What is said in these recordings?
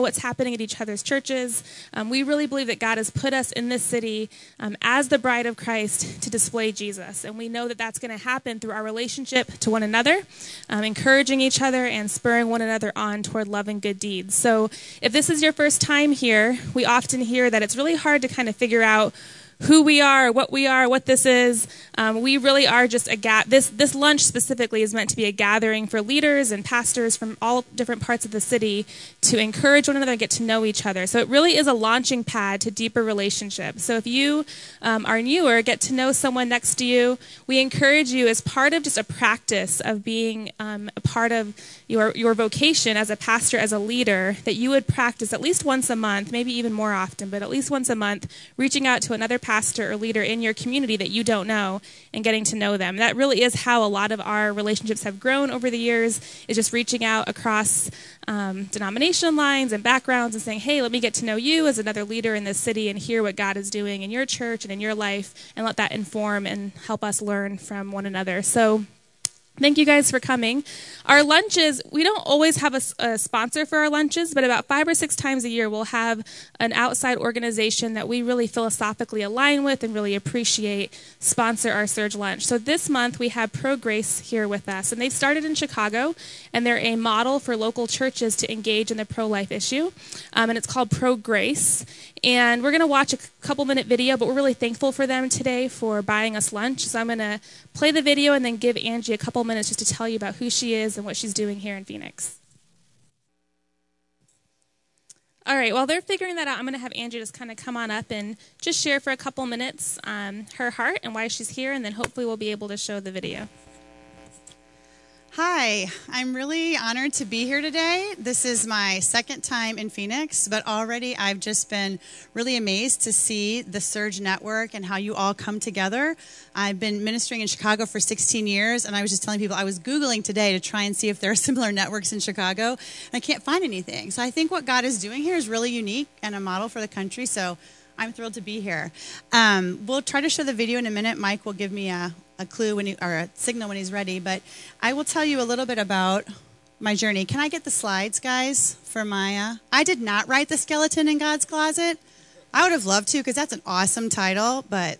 what's happening at each other's churches. Um, we really believe that God has put us in this city um, as the bride of Christ to display Jesus. And we know that that's going to happen through our relationship to one another, um, encouraging each other, and spurring one another on toward love and good deeds. So if this is your first time here, we often hear that it's really hard to kind of figure out who we are, what we are, what this is. Um, we really are just a gap. this this lunch specifically is meant to be a gathering for leaders and pastors from all different parts of the city to encourage one another and get to know each other. So it really is a launching pad to deeper relationships. So if you um, are newer, get to know someone next to you. We encourage you as part of just a practice of being um, a part of your your vocation as a pastor, as a leader, that you would practice at least once a month, maybe even more often, but at least once a month, reaching out to another pastor pastor or leader in your community that you don't know and getting to know them. That really is how a lot of our relationships have grown over the years, is just reaching out across um, denomination lines and backgrounds and saying, hey, let me get to know you as another leader in this city and hear what God is doing in your church and in your life and let that inform and help us learn from one another. So, Thank you guys for coming. Our lunches, we don't always have a, a, sponsor for our lunches, but about five or six times a year we'll have an outside organization that we really philosophically align with and really appreciate sponsor our Surge Lunch. So this month we have Pro Grace here with us, and they started in Chicago, and they're a model for local churches to engage in the pro life issue, um, and it's called Pro Grace. And we're going to watch a couple minute video, but we're really thankful for them today for buying us lunch. So I'm going to play the video and then give Angie a couple minutes just to tell you about who she is and what she's doing here in Phoenix. All right, while they're figuring that out, I'm going to have Angie just kind of come on up and just share for a couple minutes um, her heart and why she's here, and then hopefully we'll be able to show the video. Hi, I'm really honored to be here today. This is my second time in Phoenix, but already I've just been really amazed to see the Surge Network and how you all come together. I've been ministering in Chicago for 16 years, and I was just telling people I was Googling today to try and see if there are similar networks in Chicago, and I can't find anything. So I think what God is doing here is really unique and a model for the country. So I'm thrilled to be here. Um, we'll try to show the video in a minute. Mike will give me a, a clue when he, or a signal when he's ready. But I will tell you a little bit about my journey. Can I get the slides, guys, for Maya? I did not write The Skeleton in God's Closet. I would have loved to because that's an awesome title, but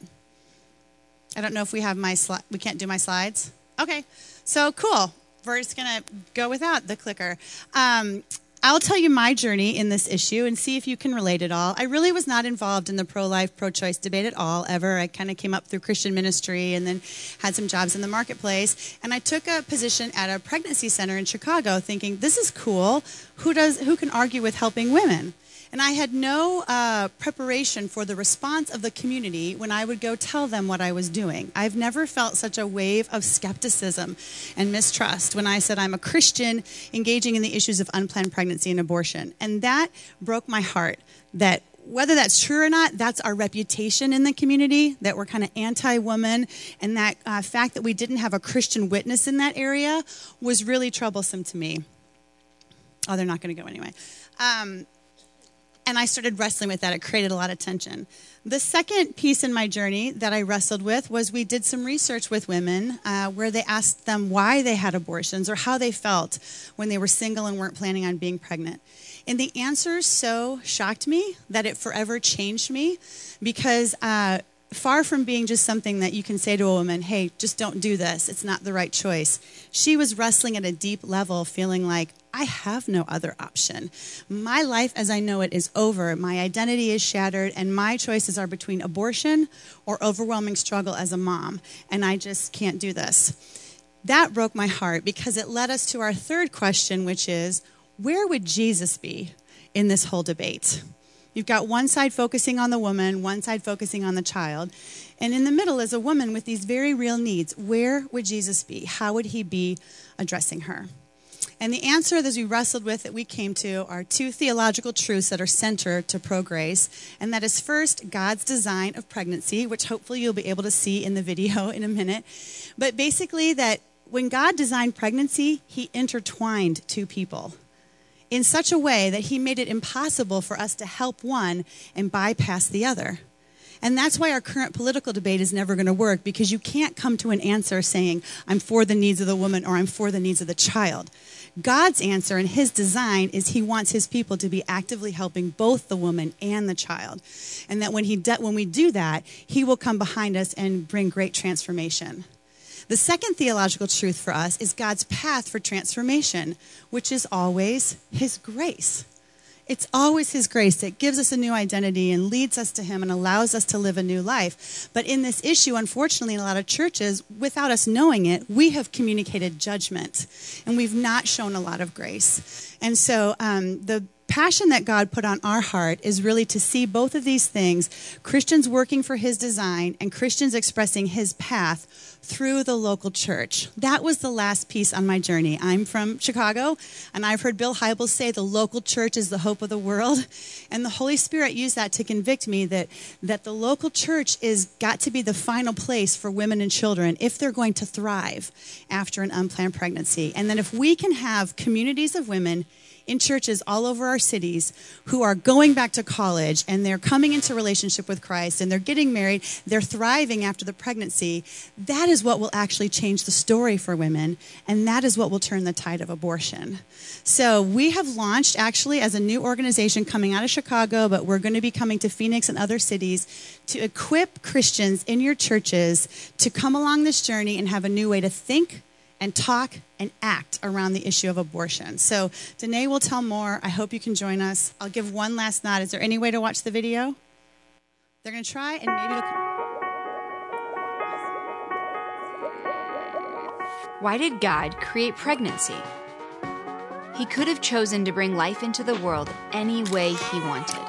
I don't know if we have my slide. We can't do my slides. Okay, so cool. We're just gonna go without the clicker. Um, I'll tell you my journey in this issue and see if you can relate at all. I really was not involved in the pro life, pro choice debate at all, ever. I kind of came up through Christian ministry and then had some jobs in the marketplace. And I took a position at a pregnancy center in Chicago thinking, this is cool. Who, does, who can argue with helping women? And I had no uh, preparation for the response of the community when I would go tell them what I was doing. I've never felt such a wave of skepticism and mistrust when I said I'm a Christian engaging in the issues of unplanned pregnancy and abortion. And that broke my heart that whether that's true or not, that's our reputation in the community that we're kind of anti woman. And that uh, fact that we didn't have a Christian witness in that area was really troublesome to me. Oh, they're not going to go anyway. Um, and I started wrestling with that. It created a lot of tension. The second piece in my journey that I wrestled with was we did some research with women uh, where they asked them why they had abortions or how they felt when they were single and weren't planning on being pregnant. And the answers so shocked me that it forever changed me because uh, far from being just something that you can say to a woman, hey, just don't do this, it's not the right choice. She was wrestling at a deep level, feeling like, I have no other option. My life as I know it is over. My identity is shattered, and my choices are between abortion or overwhelming struggle as a mom, and I just can't do this. That broke my heart because it led us to our third question, which is where would Jesus be in this whole debate? You've got one side focusing on the woman, one side focusing on the child. And in the middle is a woman with these very real needs. Where would Jesus be? How would he be addressing her? And the answer that we wrestled with that we came to are two theological truths that are central to pro grace. And that is first, God's design of pregnancy, which hopefully you'll be able to see in the video in a minute. But basically, that when God designed pregnancy, he intertwined two people in such a way that he made it impossible for us to help one and bypass the other. And that's why our current political debate is never going to work because you can't come to an answer saying, I'm for the needs of the woman or I'm for the needs of the child. God's answer and his design is he wants his people to be actively helping both the woman and the child. And that when, he de- when we do that, he will come behind us and bring great transformation. The second theological truth for us is God's path for transformation, which is always his grace. It's always His grace that gives us a new identity and leads us to Him and allows us to live a new life. But in this issue, unfortunately, in a lot of churches, without us knowing it, we have communicated judgment and we've not shown a lot of grace. And so um, the passion that God put on our heart is really to see both of these things Christians working for His design and Christians expressing His path through the local church. That was the last piece on my journey. I'm from Chicago, and I've heard Bill Hybels say the local church is the hope of the world. And the Holy Spirit used that to convict me that, that the local church is got to be the final place for women and children if they're going to thrive after an unplanned pregnancy. And then if we can have communities of women in churches all over our cities who are going back to college and they're coming into relationship with Christ and they're getting married, they're thriving after the pregnancy. That is what will actually change the story for women, and that is what will turn the tide of abortion. So, we have launched actually as a new organization coming out of Chicago, but we're going to be coming to Phoenix and other cities to equip Christians in your churches to come along this journey and have a new way to think and talk and act around the issue of abortion. So, Danae will tell more. I hope you can join us. I'll give one last nod. Is there any way to watch the video? They're going to try and maybe look. Why did God create pregnancy? He could have chosen to bring life into the world any way he wanted,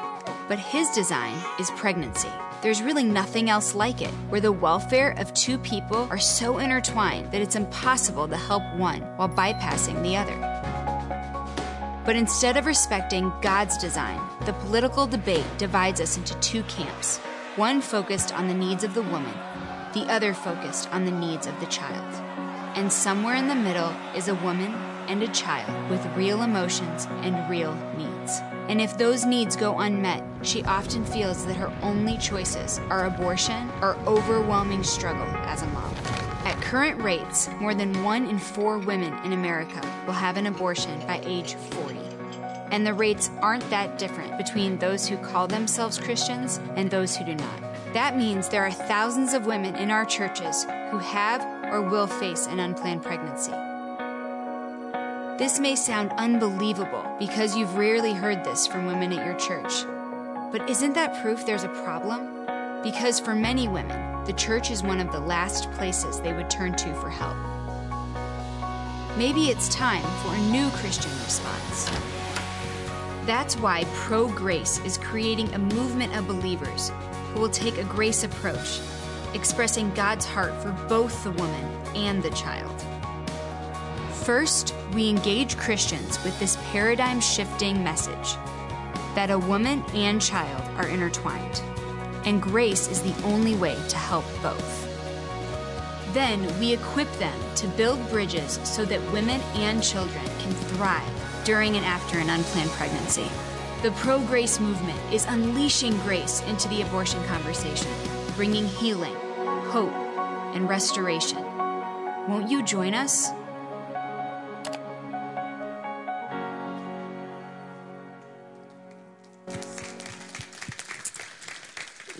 but his design is pregnancy. There's really nothing else like it, where the welfare of two people are so intertwined that it's impossible to help one while bypassing the other. But instead of respecting God's design, the political debate divides us into two camps one focused on the needs of the woman, the other focused on the needs of the child. And somewhere in the middle is a woman and a child with real emotions and real needs. And if those needs go unmet, she often feels that her only choices are abortion or overwhelming struggle as a mom. At current rates, more than one in four women in America will have an abortion by age 40. And the rates aren't that different between those who call themselves Christians and those who do not. That means there are thousands of women in our churches who have or will face an unplanned pregnancy. This may sound unbelievable because you've rarely heard this from women at your church. But isn't that proof there's a problem? Because for many women, the church is one of the last places they would turn to for help. Maybe it's time for a new Christian response. That's why Pro Grace is creating a movement of believers who will take a grace approach, expressing God's heart for both the woman and the child. First, we engage Christians with this paradigm shifting message that a woman and child are intertwined, and grace is the only way to help both. Then we equip them to build bridges so that women and children can thrive during and after an unplanned pregnancy. The pro grace movement is unleashing grace into the abortion conversation, bringing healing, hope, and restoration. Won't you join us?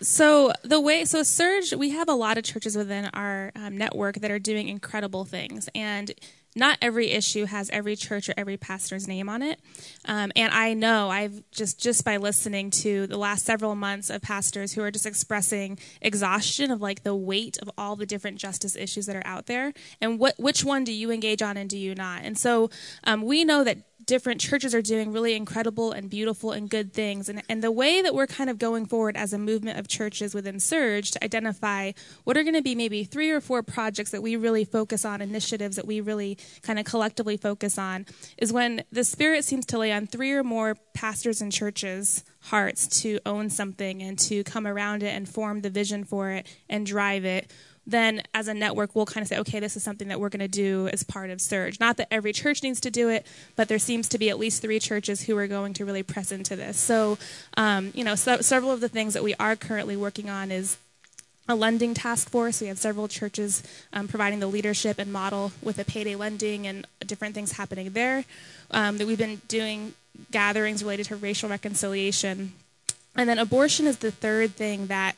So the way, so Surge, we have a lot of churches within our um, network that are doing incredible things, and not every issue has every church or every pastor's name on it. Um, and I know I've just just by listening to the last several months of pastors who are just expressing exhaustion of like the weight of all the different justice issues that are out there, and what which one do you engage on and do you not? And so um, we know that different churches are doing really incredible and beautiful and good things. And, and the way that we're kind of going forward as a movement of churches within Surge to identify what are going to be maybe three or four projects that we really focus on, initiatives that we really kind of collectively focus on, is when the Spirit seems to lay on three or more pastors and churches' hearts to own something and to come around it and form the vision for it and drive it then as a network, we'll kind of say, okay, this is something that we're going to do as part of Surge. Not that every church needs to do it, but there seems to be at least three churches who are going to really press into this. So, um, you know, so, several of the things that we are currently working on is a lending task force. We have several churches um, providing the leadership and model with a payday lending and different things happening there. Um, that we've been doing gatherings related to racial reconciliation. And then abortion is the third thing that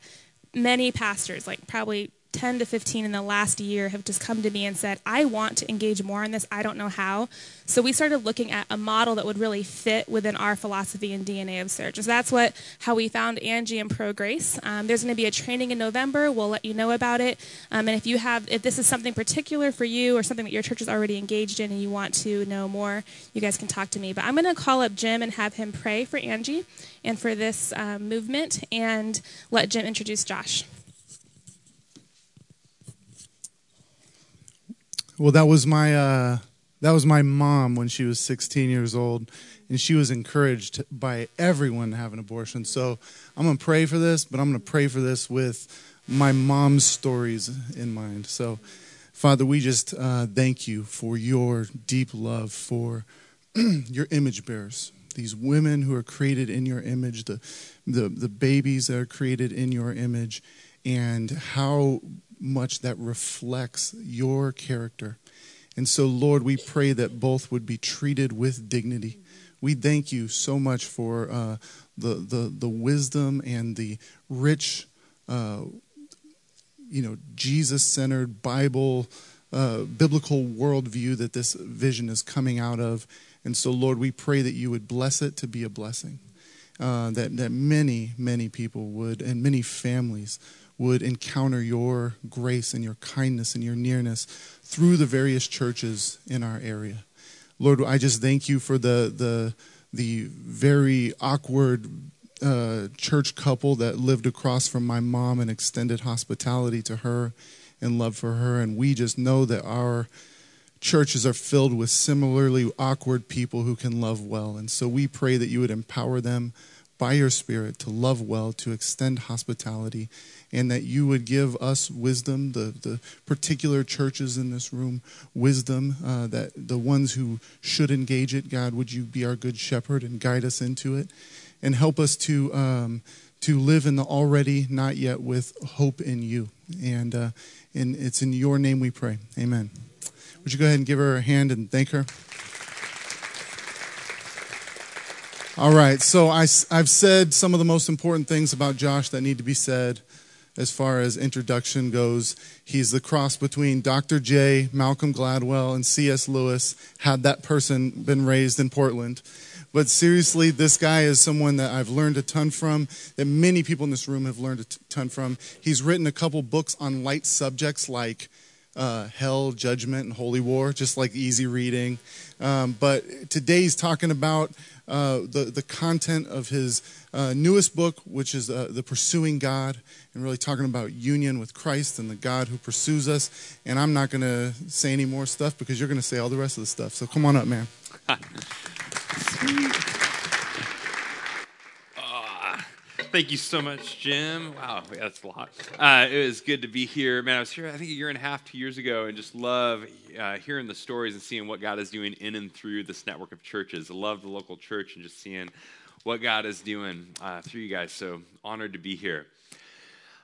many pastors, like probably 10 to 15 in the last year have just come to me and said, I want to engage more in this. I don't know how. So we started looking at a model that would really fit within our philosophy and DNA of Surge. So that's what how we found Angie and Pro Grace. Um, there's going to be a training in November. We'll let you know about it. Um, and if you have, if this is something particular for you or something that your church is already engaged in and you want to know more, you guys can talk to me. But I'm going to call up Jim and have him pray for Angie and for this um, movement and let Jim introduce Josh. Well, that was my uh, that was my mom when she was 16 years old, and she was encouraged by everyone to have an abortion. So I'm gonna pray for this, but I'm gonna pray for this with my mom's stories in mind. So, Father, we just uh, thank you for your deep love for your image bearers, these women who are created in your image, the the the babies that are created in your image, and how much that reflects your character. And so, Lord, we pray that both would be treated with dignity. We thank you so much for uh, the, the, the wisdom and the rich, uh, you know, Jesus centered Bible, uh, biblical worldview that this vision is coming out of. And so, Lord, we pray that you would bless it to be a blessing, uh, that, that many, many people would, and many families would encounter your grace and your kindness and your nearness through the various churches in our area. Lord, I just thank you for the the the very awkward uh, church couple that lived across from my mom and extended hospitality to her and love for her. And we just know that our churches are filled with similarly awkward people who can love well. And so we pray that you would empower them by your Spirit to love well, to extend hospitality, and that you would give us wisdom, the, the particular churches in this room, wisdom, uh, that the ones who should engage it, God, would you be our good shepherd and guide us into it, and help us to. Um, to live in the already, not yet, with hope in you. And, uh, and it's in your name we pray. Amen. Would you go ahead and give her a hand and thank her? All right, so I, I've said some of the most important things about Josh that need to be said as far as introduction goes. He's the cross between Dr. J, Malcolm Gladwell, and C.S. Lewis, had that person been raised in Portland. But seriously, this guy is someone that I've learned a ton from, that many people in this room have learned a ton from. He's written a couple books on light subjects like uh, hell, judgment, and holy war, just like easy reading. Um, but today he's talking about uh, the, the content of his uh, newest book, which is uh, The Pursuing God, and really talking about union with Christ and the God who pursues us. And I'm not going to say any more stuff because you're going to say all the rest of the stuff. So come on up, man. Thank you so much, Jim. Wow, that's a lot. Uh, it was good to be here. Man, I was here, I think, a year and a half, two years ago, and just love uh, hearing the stories and seeing what God is doing in and through this network of churches. I love the local church and just seeing what God is doing uh, through you guys. So honored to be here.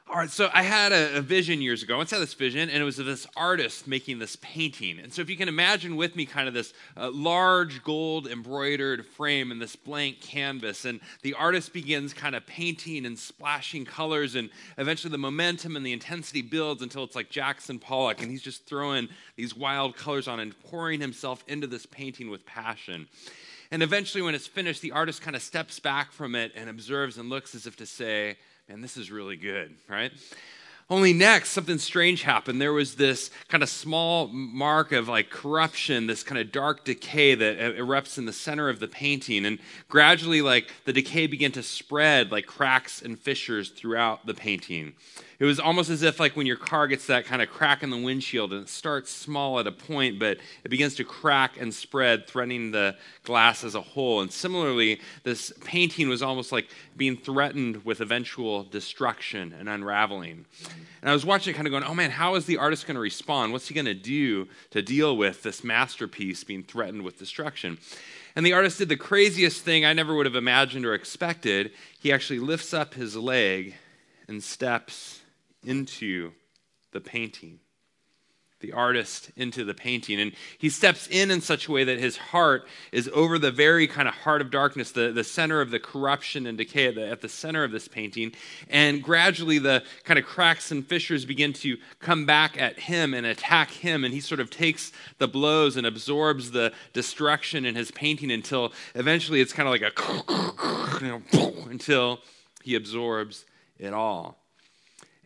All right, so I had a, a, vision years ago. I once had this vision, and it was of this artist making this painting. And so, if you can imagine with me, kind of this uh, large gold embroidered frame and this blank canvas, and the artist begins kind of painting and splashing colors, and eventually the momentum and the intensity builds until it's like Jackson Pollock, and he's just throwing these wild colors on and pouring himself into this painting with passion. And eventually, when it's finished, the artist kind of steps back from it and observes and looks as if to say, and this is really good, right? Only next, something strange happened. There was this kind of small mark of like corruption, this kind of dark decay that erupts in the center of the painting. And gradually, like the decay began to spread like cracks and fissures throughout the painting. It was almost as if, like, when your car gets that kind of crack in the windshield and it starts small at a point, but it begins to crack and spread, threatening the glass as a whole. And similarly, this painting was almost like being threatened with eventual destruction and unraveling. And I was watching it kind of going, oh man, how is the artist going to respond? What's he going to do to deal with this masterpiece being threatened with destruction? And the artist did the craziest thing I never would have imagined or expected. He actually lifts up his leg and steps into the painting the artist into the painting. And he steps in in such a way that his heart is over the very kind of heart of darkness, the, the center of the corruption and decay at the, at the center of this painting. And gradually the kind of cracks and fissures begin to come back at him and attack him. And he sort of takes the blows and absorbs the destruction in his painting until eventually it's kind of like a, until he absorbs it all.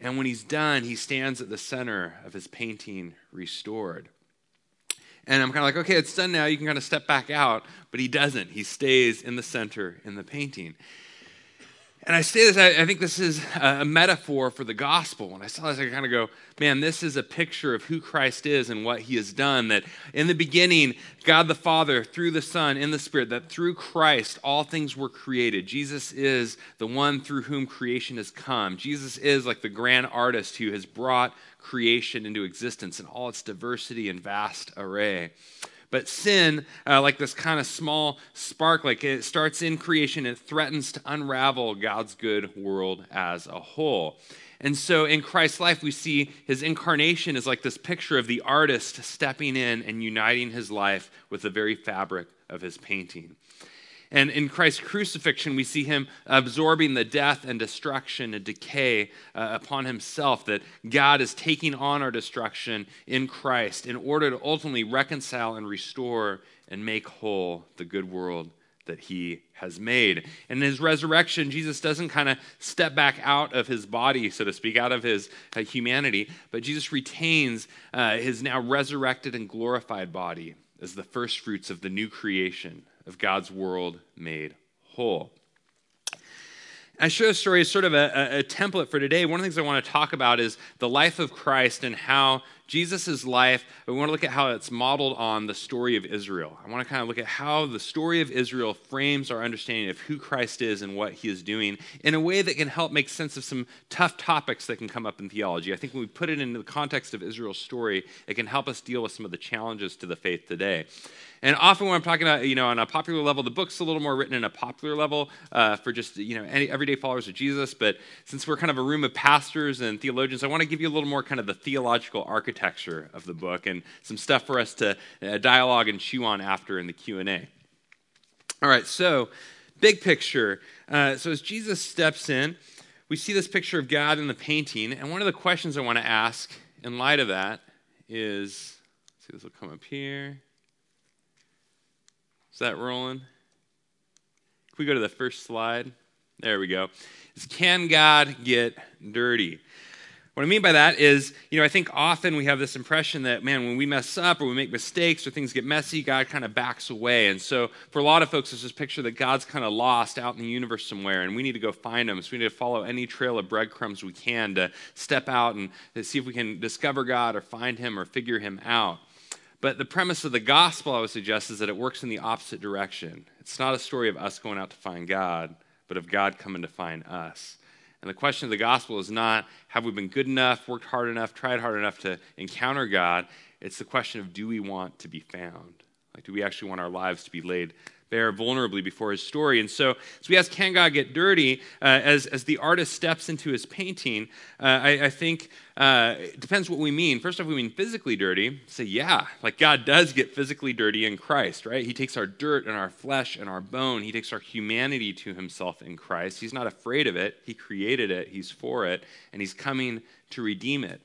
And when he's done, he stands at the center of his painting restored. And I'm kind of like, okay, it's done now. You can kind of step back out. But he doesn't. He stays in the center in the painting. And I say this, I, I, think this is a metaphor for the gospel. When I saw this, I kind of go, man, this is a picture of who Christ is and what he has done. That in the beginning, God the Father, through the Son, in the Spirit, that through Christ, all things were created. Jesus is the one through whom creation has come. Jesus is like the grand artist who has brought creation into existence in all its diversity and vast array. But sin, uh, like this kind of small spark, like it starts in creation, it threatens to unravel God's good world as a whole. And so in Christ's life, we see his incarnation is like this picture of the artist stepping in and uniting his life with the very fabric of his painting. And in Christ's crucifixion, we see him absorbing the death and destruction and decay uh, upon himself, that God is taking on our destruction in Christ in order to ultimately reconcile and restore and make whole the good world that he has made. And in his resurrection, Jesus doesn't kind of step back out of his body, so to speak, out of his uh, humanity, but Jesus retains uh, his now resurrected and glorified body as the first fruits of the new creation of God's world made whole. I share this story as sort of a, a, template for today. One of the things I want to talk about is the life of Christ and how Jesus' life, we want to look at how it's modeled on the story of Israel. I want to kind of look at how the story of Israel frames our understanding of who Christ is and what he is doing in a way that can help make sense of some tough topics that can come up in theology. I think when we put it into the context of Israel's story, it can help us deal with some of the challenges to the faith today. And often when I'm talking about, you know, on a popular level, the book's a little more written in a popular level uh, for just, you know, any everyday followers of Jesus. But since we're kind of a room of pastors and theologians, I want to give you a little more kind of the theological architecture of the book and some stuff for us to uh, dialogue and chew on after in the Q&A. All right, so big picture. Uh, so as Jesus steps in, we see this picture of God in the painting. And one of the questions I want to ask in light of that is, see, this will come up here. Is that rolling? Can we go to the first slide? There we go. Is can God get dirty? What I mean by that is, you know, I think often we have this impression that, man, when we mess up or we make mistakes or things get messy, God kind of backs away. And so for a lot of folks, there's this picture that God's kind of lost out in the universe somewhere and we need to go find him. So we need to follow any trail of breadcrumbs we can to step out and see if we can discover God or find him or figure him out. But the premise of the gospel, I would suggest, is that it works in the opposite direction. It's not a story of us going out to find God, but of God coming to find us. And the question of the gospel is not have we been good enough, worked hard enough, tried hard enough to encounter God? It's the question of do we want to be found? Like, do we actually want our lives to be laid bare vulnerably before his story. And so, as we ask, can God get dirty? Uh, as, as the artist steps into his painting, uh, I, I, think uh, it depends what we mean. First off, we mean physically dirty. Say, yeah, like God does get physically dirty in Christ, right? He takes our dirt and our flesh and our bone. He takes our humanity to himself in Christ. He's not afraid of it. He created it. He's for it. And he's coming to redeem it.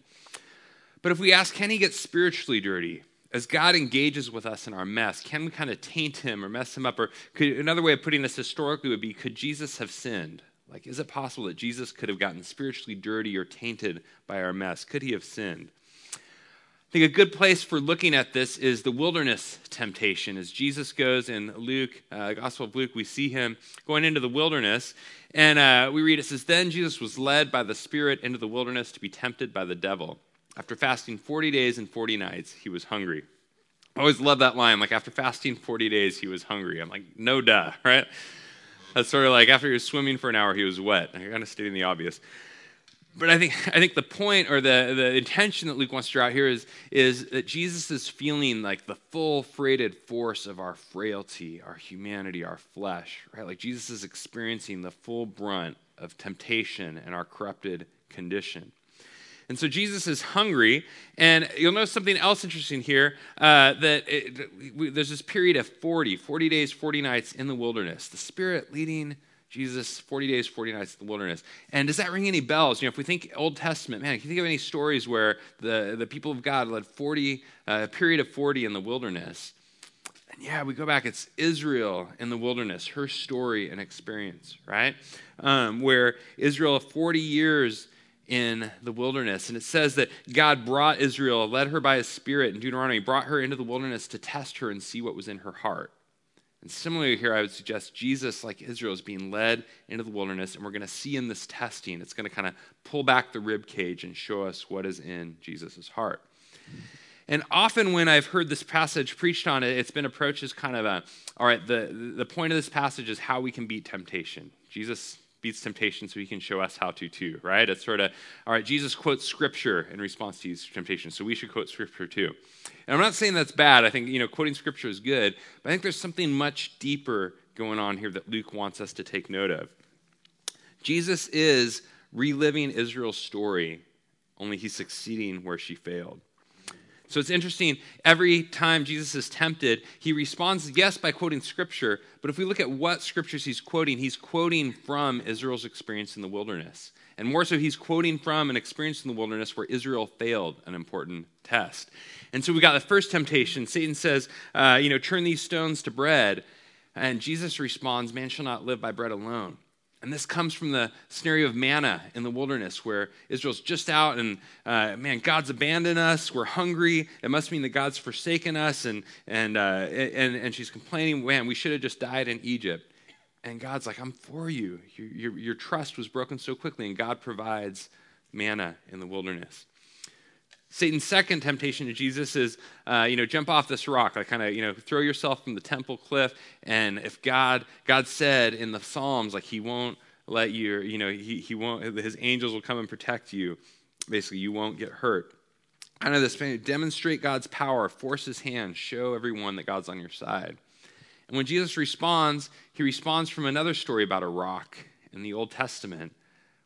But if we ask, can he get spiritually dirty? As God engages with us in our mess, can we kind of taint him or mess him up? Or could, another way of putting this historically would be could Jesus have sinned? Like, is it possible that Jesus could have gotten spiritually dirty or tainted by our mess? Could he have sinned? I think a good place for looking at this is the wilderness temptation. As Jesus goes in Luke, uh, Gospel of Luke, we see him going into the wilderness. And uh, we read it says, Then Jesus was led by the Spirit into the wilderness to be tempted by the devil. After fasting 40 days and 40 nights, he was hungry. I always love that line. Like, after fasting 40 days, he was hungry. I'm like, no duh, right? That's sort of like after he was swimming for an hour, he was wet. I'm kind of stating the obvious. But I think, I think the point or the, the intention that Luke wants to draw out here is, is that Jesus is feeling like the full freighted force of our frailty, our humanity, our flesh, right? Like Jesus is experiencing the full brunt of temptation and our corrupted condition. And so Jesus is hungry, and you'll notice something else interesting here uh, that it, we, there's this period of 40, 40 days, 40 nights in the wilderness. The Spirit leading Jesus 40 days, 40 nights in the wilderness. And does that ring any bells? You know, if we think Old Testament, man, can you think of any stories where the, the people of God led 40, uh, a period of 40 in the wilderness? And yeah, we go back, it's Israel in the wilderness, her story and experience, right? Um, where Israel, 40 years in the wilderness. And it says that God brought Israel, led her by his spirit in Deuteronomy, brought her into the wilderness to test her and see what was in her heart. And similarly, here I would suggest Jesus, like Israel, is being led into the wilderness, and we're going to see in this testing, it's going to kind of pull back the rib cage and show us what is in Jesus' heart. And often when I've heard this passage preached on it, it's been approached as kind of a, all right, the, the point of this passage is how we can beat temptation. Jesus beats temptation so he can show us how to too, right? It's sort of, all right, Jesus quotes scripture in response to these temptations, so we should quote scripture too. And I'm not saying that's bad. I think, you know, quoting scripture is good, but I think there's something much deeper going on here that Luke wants us to take note of. Jesus is reliving Israel's story, only he's succeeding where she failed. So it's interesting. Every time Jesus is tempted, he responds, yes, by quoting scripture. But if we look at what scriptures he's quoting, he's quoting from Israel's experience in the wilderness. And more so, he's quoting from an experience in the wilderness where Israel failed an important test. And so we got the first temptation. Satan says, uh, you know, turn these stones to bread. And Jesus responds, man shall not live by bread alone. And this comes from the scenario of manna in the wilderness where Israel's just out and, uh, man, God's abandoned us. We're hungry. It must mean that God's forsaken us. And, and, uh, and, and she's complaining, man, we should have just died in Egypt. And God's like, I'm for you. Your, your, your trust was broken so quickly. And God provides manna in the wilderness. Satan's second temptation to Jesus is, uh, you know, jump off this rock, like kind of, you know, throw yourself from the temple cliff. And if God, God said in the Psalms, like He won't let you, you know, He, he won't, His angels will come and protect you. Basically, you won't get hurt. I know this, demonstrate God's power, force His hand, show everyone that God's on your side. And when Jesus responds, He responds from another story about a rock in the Old Testament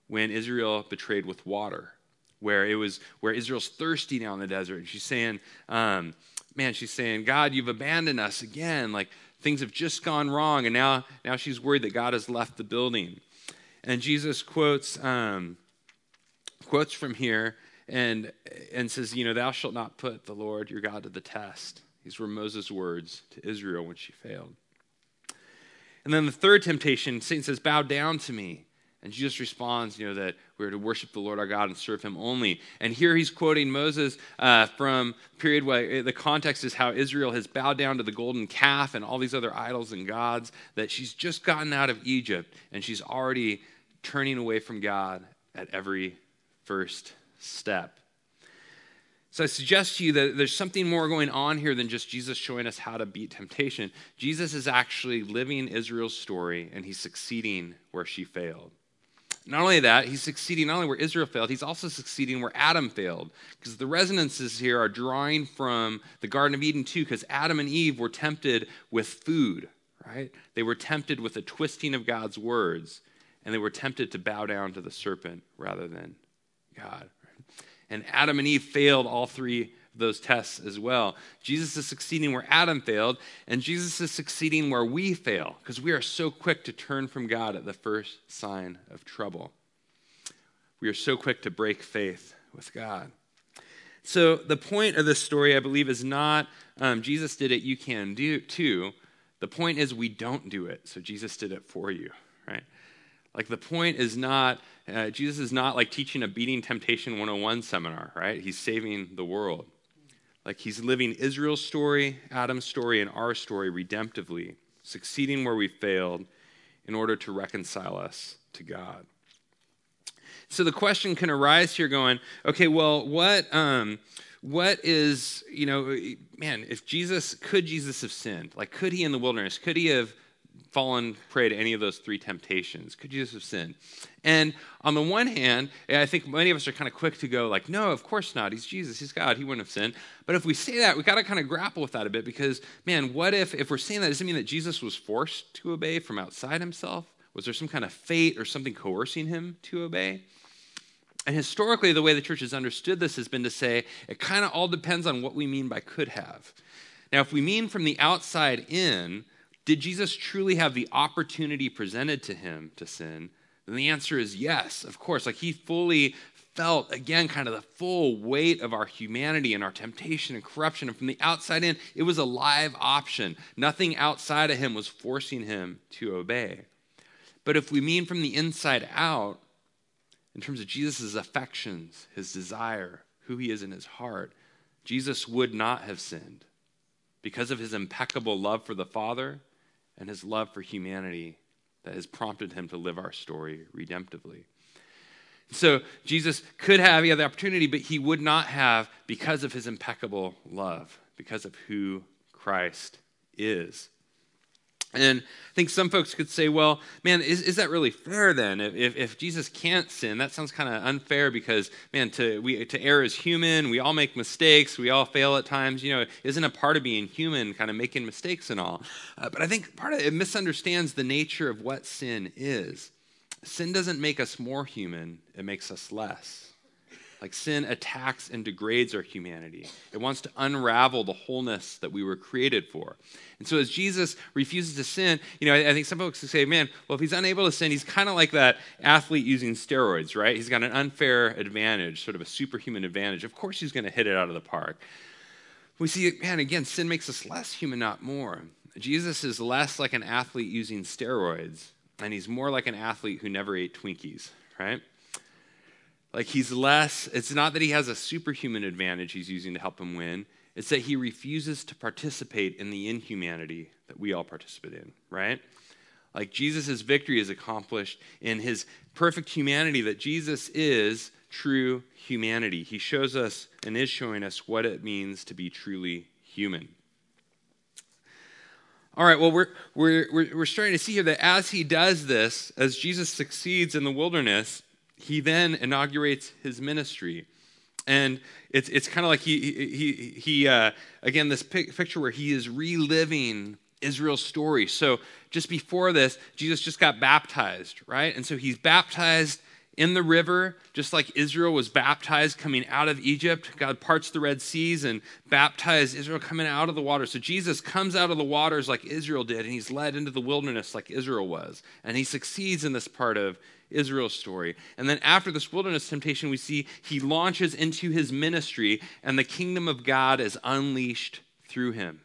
when Israel betrayed with water where it was where Israel's thirsty now in the desert, and she's saying, um, "Man, she's saying, God, you've abandoned us again. Like things have just gone wrong, and now now she's worried that God has left the building." And Jesus quotes um, quotes from here and and says, "You know, thou shalt not put the Lord your God to the test." These were Moses' words to Israel when she failed. And then the third temptation, Satan says, Bow down to me. And Jesus responds, you know, that we're to worship the Lord our God and serve him only. And here he's quoting Moses uh, from period where the context is how Israel has bowed down to the golden calf and all these other idols and gods, that she's just gotten out of Egypt and she's already turning away from God at every first step. So I suggest to you that there's something more going on here than just Jesus showing us how to beat temptation. Jesus is actually living Israel's story and he's succeeding where she failed. Not only that, he's succeeding not only where Israel failed, he's also succeeding where Adam failed. Because the resonances here are drawing from the Garden of Eden too, because Adam and Eve were tempted with food, right? They were tempted with a twisting of God's words, and they were tempted to bow down to the serpent rather than God. And Adam and Eve failed all three those tests as well. Jesus is succeeding where Adam failed, and Jesus is succeeding where we fail, because we are so quick to turn from God at the first sign of trouble. We are so quick to break faith with God. So, the point of this story, I believe, is not um, Jesus did it, you can do it too. The point is we don't do it, so Jesus did it for you, right? Like, the point is not, uh, Jesus is not like teaching a beating temptation 101 seminar, right? He's saving the world. Like he's living Israel's story, Adam's story, and our story redemptively, succeeding where we failed in order to reconcile us to God. So the question can arise here going, okay, well, what, um, what is, you know, man, if Jesus, could Jesus have sinned? Like, could he in the wilderness, could he have fallen prey to any of those three temptations? Could Jesus have sinned? And on the one hand, I think many of us are kind of quick to go like, no, of course not. He's Jesus. He's God. He wouldn't have sinned. But if we say that, we got to kind of grapple with that a bit because, man, what if if we're saying that, does it mean that Jesus was forced to obey from outside himself? Was there some kind of fate or something coercing him to obey? And historically, the way the church has understood this has been to say it kind of all depends on what we mean by could have. Now, if we mean from the outside in, did Jesus truly have the opportunity presented to him to sin? Then the answer is yes, of course. Like he fully felt, again, kind of the full weight of our humanity and our temptation and corruption. And from the outside in, it was a live option. Nothing outside of him was forcing him to obey. But if we mean from the inside out, in terms of Jesus' affections, his desire, who he is in his heart, Jesus would not have sinned because of his impeccable love for the Father and his love for humanity that has prompted him to live our story redemptively. So Jesus could have, he had the opportunity, but he would not have because of his impeccable love, because of who Christ is. And I think some folks could say, well, man, is, is that really fair then? If, if Jesus can't sin, that sounds kind of unfair because, man, to, we, to err is human. We all make mistakes. We all fail at times. You know, isn't a part of being human kind of making mistakes and all? Uh, but I think part of it misunderstands the nature of what sin is. Sin doesn't make us more human, it makes us less. Like sin attacks and degrades our humanity. It wants to unravel the wholeness that we were created for. And so as Jesus refuses to sin, you know, I, think some folks say, man, well, if he's unable to sin, he's kind of like that athlete using steroids, right? He's got an unfair advantage, sort of a superhuman advantage. Of course he's going to hit it out of the park. We see, man, again, sin makes us less human, not more. Jesus is less like an athlete using steroids, and he's more like an athlete who never ate Twinkies, right? Like he's less, it's not that he has a superhuman advantage he's using to help him win. It's that he refuses to participate in the inhumanity that we all participate in, right? Like Jesus' victory is accomplished in his perfect humanity, that Jesus is true humanity. He shows us and is showing us what it means to be truly human. All right, well, we're, we're, we're, starting to see here that as he does this, as Jesus succeeds in the wilderness, he then inaugurates his ministry. And it's, it's kind of like he, he, he uh, again, this picture where he is reliving Israel's story. So just before this, Jesus just got baptized, right? And so he's baptized in the river, just like Israel was baptized coming out of Egypt. God parts the Red Seas and baptized Israel coming out of the water. So Jesus comes out of the waters like Israel did, and he's led into the wilderness like Israel was. And he succeeds in this part of Israel's story. And then after this wilderness temptation, we see he launches into his ministry, and the kingdom of God is unleashed through him.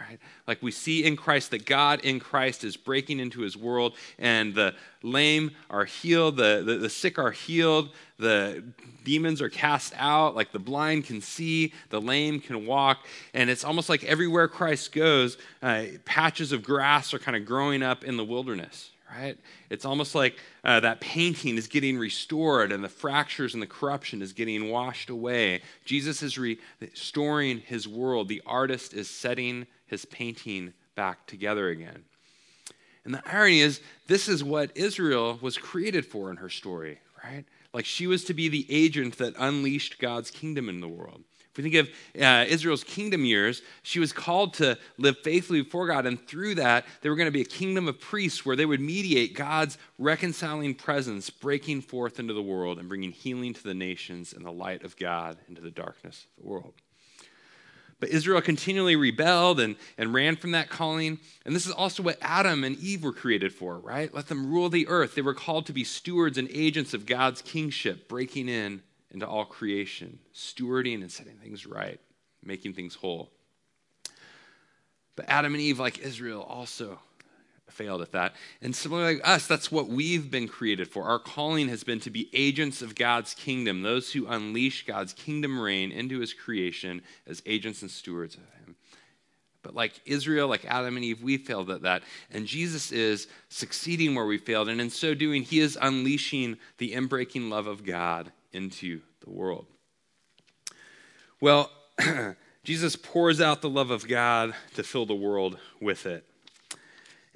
Right? Like we see in Christ that God in Christ is breaking into his world, and the lame are healed, the, the, the, sick are healed, the demons are cast out, like the blind can see, the lame can walk. And it's almost like everywhere Christ goes, uh, patches of grass are kind of growing up in the wilderness, right? It's almost like uh, that painting is getting restored and the fractures and the corruption is getting washed away. Jesus is restoring his world. The artist is setting his painting back together again. And the irony is, this is what Israel was created for in her story, right? Like she was to be the agent that unleashed God's kingdom in the world we think of uh, Israel's kingdom years, she was called to live faithfully before God. And through that, there were going to be a kingdom of priests where they would mediate God's reconciling presence, breaking forth into the world and bringing healing to the nations and the light of God into the darkness of the world. But Israel continually rebelled and, and ran from that calling. And this is also what Adam and Eve were created for, right? Let them rule the earth. They were called to be stewards and agents of God's kingship, breaking in into all creation, stewarding and setting things right, making things whole. But Adam and Eve, like Israel, also failed at that. And similarly like us, that's what we've been created for. Our calling has been to be agents of God's kingdom, those who unleash God's kingdom reign into his creation as agents and stewards of him. But like Israel, like Adam and Eve, we failed at that. And Jesus is succeeding where we failed. And in so doing, he is unleashing the inbreaking love of God into the world. Well, Jesus pours out the love of God to fill the world with it.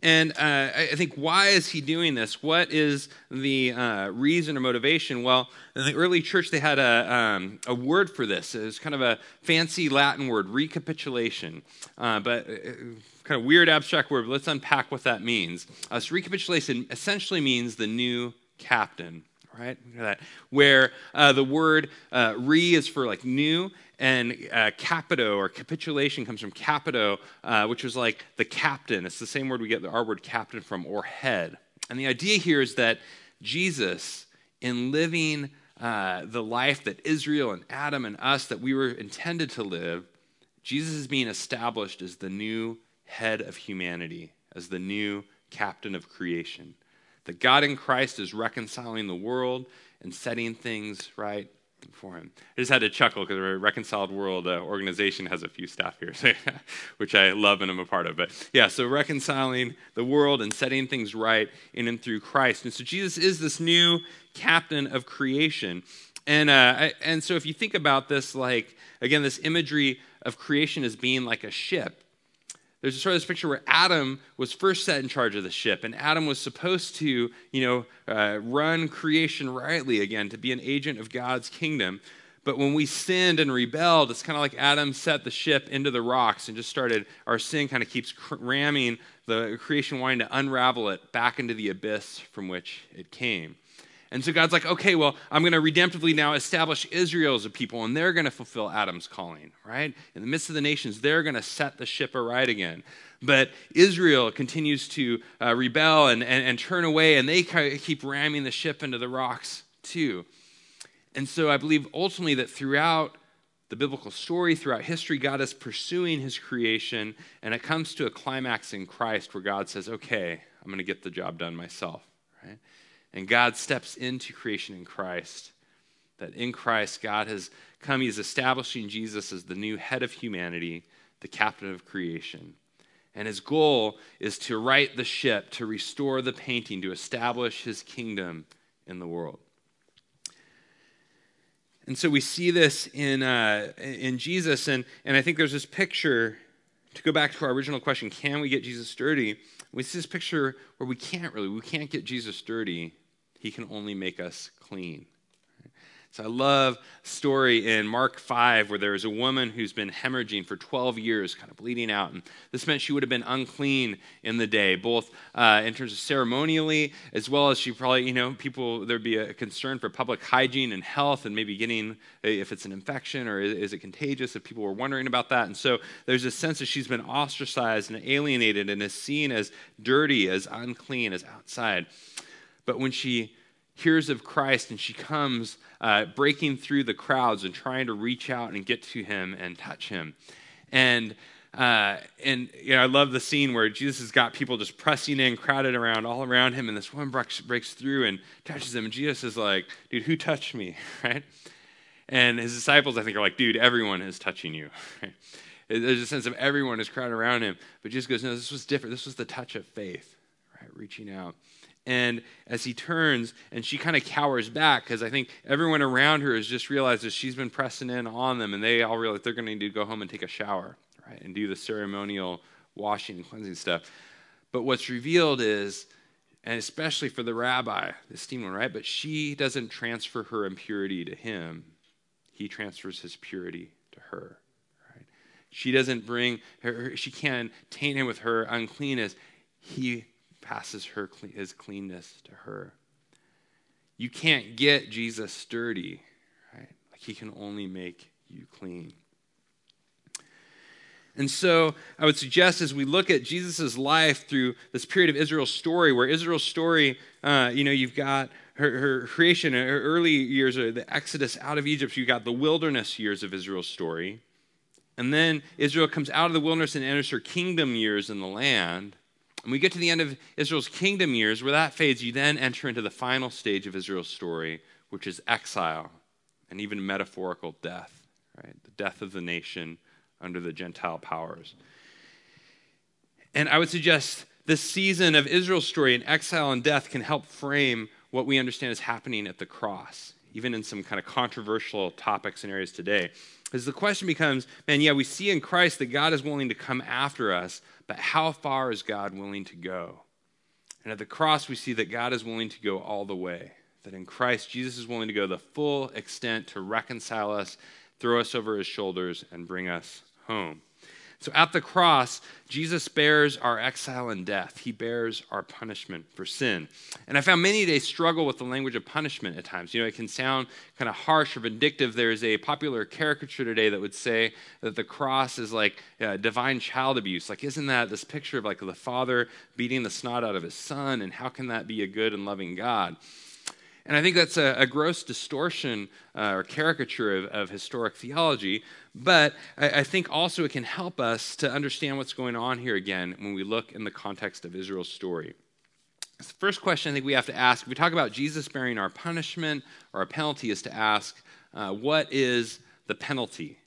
And uh, I think, why is he doing this? What is the uh, reason or motivation? Well, in the early church, they had a, um, a word for this. It was kind of a fancy Latin word, recapitulation. Uh, but uh, kind of weird abstract word, let's unpack what that means. Uh, so, recapitulation essentially means the new captain right? That where uh, the word uh, re is for like new, and uh, capito or capitulation comes from capito, uh, which was like the captain. It's the same word we get the our word captain from, or head. And the idea here is that Jesus, in living uh, the life that Israel and Adam and us that we were intended to live, Jesus is being established as the new head of humanity, as the new captain of creation. That God in Christ is reconciling the world and setting things right for him. I just had to chuckle because the Reconciled World uh, organization has a few staff here, which I love and I'm a part of. But yeah, so reconciling the world and setting things right in and through Christ. And so Jesus is this new captain of creation. And, uh, and so if you think about this, like, again, this imagery of creation as being like a ship, there's a sort of this picture where Adam was first set in charge of the ship, and Adam was supposed to, you know, uh, run creation rightly again, to be an agent of God's kingdom. But when we sinned and rebelled, it's kind of like Adam set the ship into the rocks and just started, our sin kind of keeps ramming the creation, wanting to unravel it back into the abyss from which it came. And so God's like, okay, well, I'm going to redemptively now establish Israel as a people, and they're going to fulfill Adam's calling, right? In the midst of the nations, they're going to set the ship aright again. But Israel continues to uh, rebel and, and, and turn away, and they keep ramming the ship into the rocks too. And so I believe ultimately that throughout the biblical story, throughout history, God is pursuing his creation, and it comes to a climax in Christ where God says, okay, I'm going to get the job done myself, right? And God steps into creation in Christ. That in Christ, God has come, He's establishing Jesus as the new head of humanity, the captain of creation. And his goal is to right the ship, to restore the painting, to establish his kingdom in the world. And so we see this in, uh, in Jesus, and, and I think there's this picture. To go back to our original question, can we get Jesus dirty? We see this picture where we can't really. We can't get Jesus dirty he can only make us clean. So I love story in Mark 5 where there is a woman who's been hemorrhaging for 12 years, kind of bleeding out. And this meant she would have been unclean in the day, both uh, in terms of ceremonially, as well as she probably, you know, people, there'd be a concern for public hygiene and health and maybe getting, if it's an infection or is, is it contagious, if people were wondering about that. And so there's a sense that she's been ostracized and alienated and is seen as dirty, as unclean, as outside. But when she hears of Christ and she comes uh, breaking through the crowds and trying to reach out and get to him and touch him. And uh, and you know, I love the scene where Jesus has got people just pressing in, crowded around, all around him, and this woman breaks, breaks through and touches him. And Jesus is like, "Dude, who touched me?" Right? And his disciples, I think, are like, "Dude, everyone is touching you." Right? There's a sense of everyone is crowded around him, but Jesus goes, "No, this was different. This was the touch of faith, right? Reaching out." And as he turns, and she kind of cowers back because I think everyone around her has just realized that she's been pressing in on them, and they all realize they're going to need to go home and take a shower, right, and do the ceremonial washing and cleansing stuff. But what's revealed is, and especially for the rabbi, the esteemed one, right? But she doesn't transfer her impurity to him; he transfers his purity to her. Right? She doesn't bring her; she can't taint him with her uncleanness. He passes her his cleanness to her. You can't get Jesus dirty, right? Like he can only make you clean. And so I would suggest as we look at Jesus' life through this period of Israel's story, where Israel's story, uh, you know, you've got her, her creation, her early years, the Exodus out of Egypt, you've got the wilderness years of Israel's story. And then Israel comes out of the wilderness and enters her kingdom years in the land. And we get to the end of Israel's kingdom years, where that fades, you then enter into the final stage of Israel's story, which is exile and even metaphorical death, right? The death of the nation under the Gentile powers. And I would suggest this season of Israel's story in exile and death can help frame what we understand is happening at the cross, even in some kind of controversial topics and areas today. Because the question becomes man, yeah, we see in Christ that God is willing to come after us, but how far is God willing to go? And at the cross, we see that God is willing to go all the way. That in Christ, Jesus is willing to go the full extent to reconcile us, throw us over his shoulders, and bring us home. So at the cross, Jesus bears our exile and death. He bears our punishment for sin. And I found many today struggle with the language of punishment at times. You know, it can sound kind of harsh or vindictive. There's a popular caricature today that would say that the cross is like uh, divine child abuse. Like, isn't that this picture of like the father beating the snot out of his son? And how can that be a good and loving God? And I think that's a, a gross distortion uh, or caricature of, of, historic theology. But I, I, think also it can help us to understand what's going on here again when we look in the context of Israel's story. the first question I think we have to ask if we talk about Jesus bearing our punishment or our penalty, is to ask uh, what is the penalty?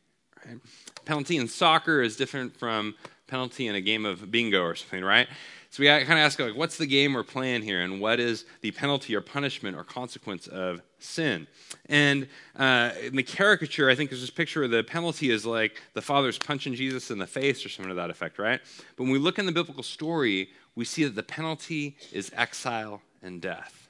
Right? Penalty in soccer is different from penalty in a game of bingo or something, right? So we kind of ask, like, what's the game we're playing here, and what is the penalty or punishment or consequence of sin? And uh, in the caricature, I think there's this picture of the penalty is like the father's punching Jesus in the face or something to that effect, right? But when we look in the biblical story, we see that the penalty is exile and death.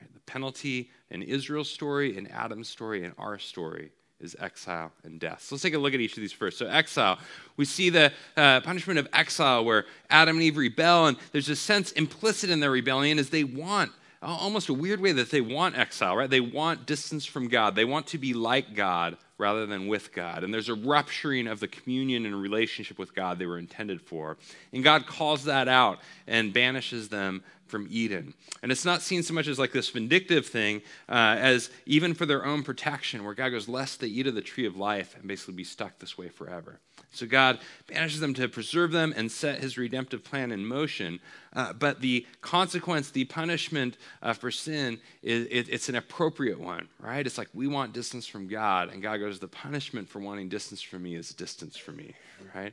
Right? The penalty in Israel's story, in Adam's story, in our story is exile and death. So let's take a look at each of these first. So, exile, we see the uh, punishment of exile where Adam and Eve rebel, and there's a sense implicit in their rebellion is they want almost a weird way that they want exile, right? They want distance from God. They want to be like God rather than with God. And there's a rupturing of the communion and relationship with God they were intended for. And God calls that out and banishes them from Eden. And it's not seen so much as like this vindictive thing uh, as even for their own protection, where God goes, lest they eat of the tree of life and basically be stuck this way forever. So God banishes them to preserve them and set his redemptive plan in motion. Uh, but the consequence, the punishment uh, for sin, is, it, it's an appropriate one, right? It's like we want distance from God, and God goes, the punishment for wanting distance from me is distance from me, right?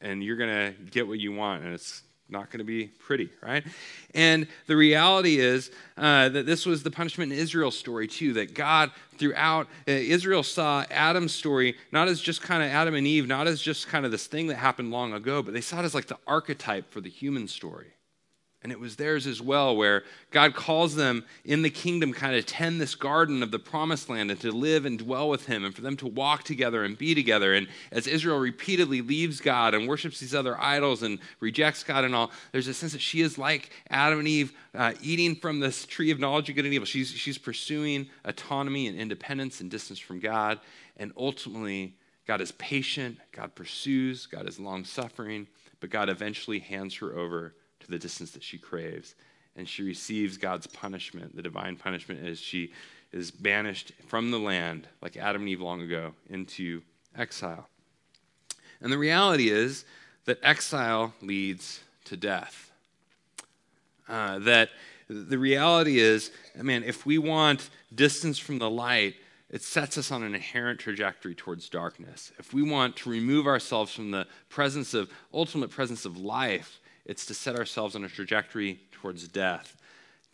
And you're going to get what you want, and it's not going to be pretty, right? And the reality is uh, that this was the punishment in Israel's story, too, that God, throughout uh, Israel, saw Adam's story not as just kind of Adam and Eve, not as just kind of this thing that happened long ago, but they saw it as like the archetype for the human story. And it was theirs as well, where God calls them in the kingdom kind of tend this garden of the promised land and to live and dwell with Him and for them to walk together and be together. And as Israel repeatedly leaves God and worships these other idols and rejects God and all, there's a sense that she is like Adam and Eve uh, eating from this tree of knowledge of good and evil. She's, she's pursuing autonomy and independence and distance from God. And ultimately, God is patient, God pursues, God is long suffering, but God eventually hands her over the distance that she craves. And she receives God's punishment, the divine punishment, as she is banished from the land, like Adam and Eve long ago, into exile. And the reality is that exile leads to death. Uh, that the reality is, I mean, if we want distance from the light, it sets us on an inherent trajectory towards darkness. If we want to remove ourselves from the presence of, ultimate presence of life, it's to set ourselves on a trajectory towards death.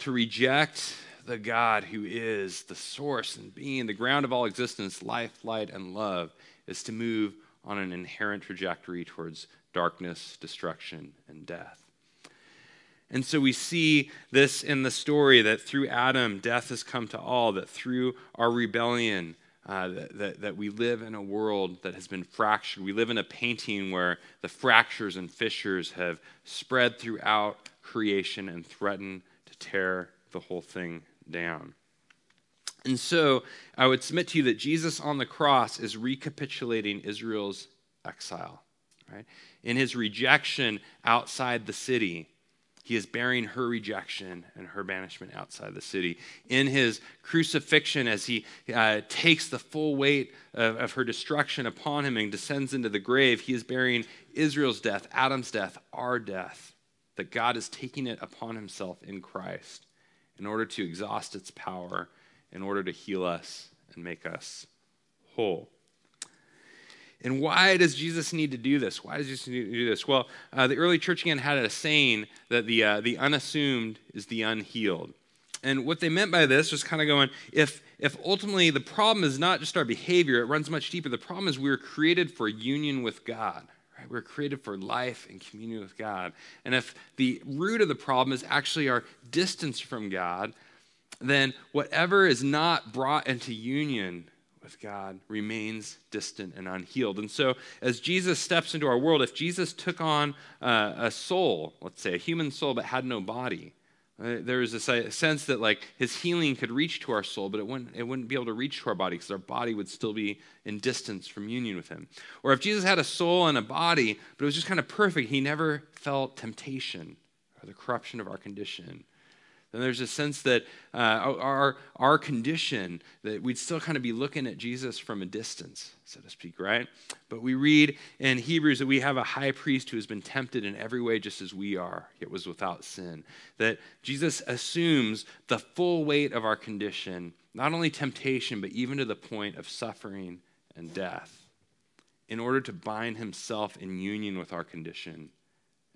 To reject the God who is the source and being, the ground of all existence, life, light, and love, is to move on an inherent trajectory towards darkness, destruction, and death. And so we see this in the story that through Adam, death has come to all, that through our rebellion, uh, that, that, that, we live in a world that has been fractured. We live in a painting where the fractures and fissures have spread throughout creation and threaten to tear the whole thing down. And so I would submit to you that Jesus on the cross is recapitulating Israel's exile. Right? In his rejection outside the city, he is bearing her rejection and her banishment outside the city. In his crucifixion, as he uh, takes the full weight of, of her destruction upon him and descends into the grave, he is bearing Israel's death, Adam's death, our death. That God is taking it upon himself in Christ in order to exhaust its power, in order to heal us and make us whole. And why does Jesus need to do this? Why does Jesus need to do this? Well, uh, the early church again had a saying that the, uh, the unassumed is the unhealed. And what they meant by this was kind of going, if, if ultimately the problem is not just our behavior, it runs much deeper. The problem is we were created for union with God. Right? We are created for life and communion with God. And if the root of the problem is actually our distance from God, then whatever is not brought into union with God remains distant and unhealed. And so, as Jesus steps into our world, if Jesus took on uh, a soul, let's say a human soul, but had no body, uh, there is a sense that like his healing could reach to our soul, but it wouldn't, it wouldn't be able to reach to our body because our body would still be in distance from union with him. Or if Jesus had a soul and a body, but it was just kind of perfect, he never felt temptation or the corruption of our condition then there's a sense that uh, our, our condition, that we'd still kind of be looking at Jesus from a distance, so to speak, right? But we read in Hebrews that we have a high priest who has been tempted in every way just as we are, yet was without sin. That Jesus assumes the full weight of our condition, not only temptation, but even to the point of suffering and death, in order to bind himself in union with our condition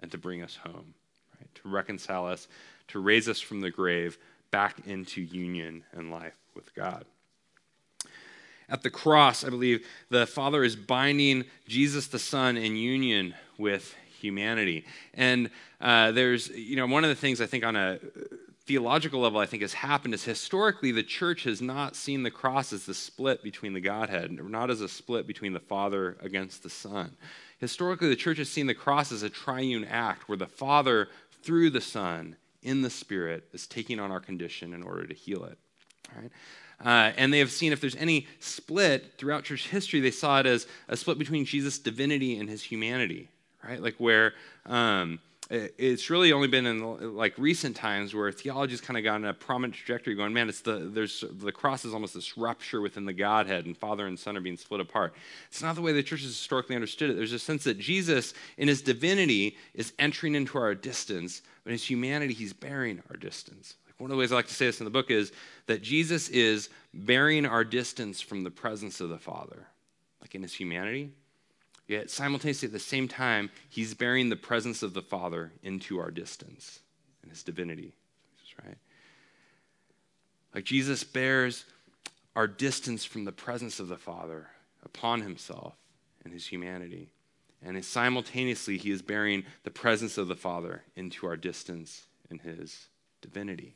and to bring us home, right? To reconcile us to raise us from the grave back into union and life with God. At the cross, I believe the Father is binding Jesus the Son in union with humanity. And uh, there's, you know, one of the things I think on a theological level I think has happened is historically the church has not seen the cross as the split between the Godhead, not as a split between the Father against the Son. Historically, the church has seen the cross as a triune act where the Father, through the Son, in the Spirit is taking on our condition in order to heal it. Right? Uh, and they have seen if there's any split throughout church history, they saw it as a split between Jesus' divinity and his humanity, right? Like where um, it's really only been in like recent times where theology's kind of gotten a prominent trajectory going man it's the there's the cross is almost this rupture within the godhead and father and son are being split apart. It's not the way the church has historically understood it. There's a sense that jesus in his divinity is entering into our distance but in his humanity he's bearing our distance. Like one of the ways i like to say this in the book is that jesus is bearing our distance from the presence of the father. Like in his humanity Yet simultaneously, at the same time, he's bearing the presence of the Father into our distance and his divinity. Right? Like Jesus bears our distance from the presence of the Father upon himself and his humanity. And simultaneously, he is bearing the presence of the Father into our distance in his divinity.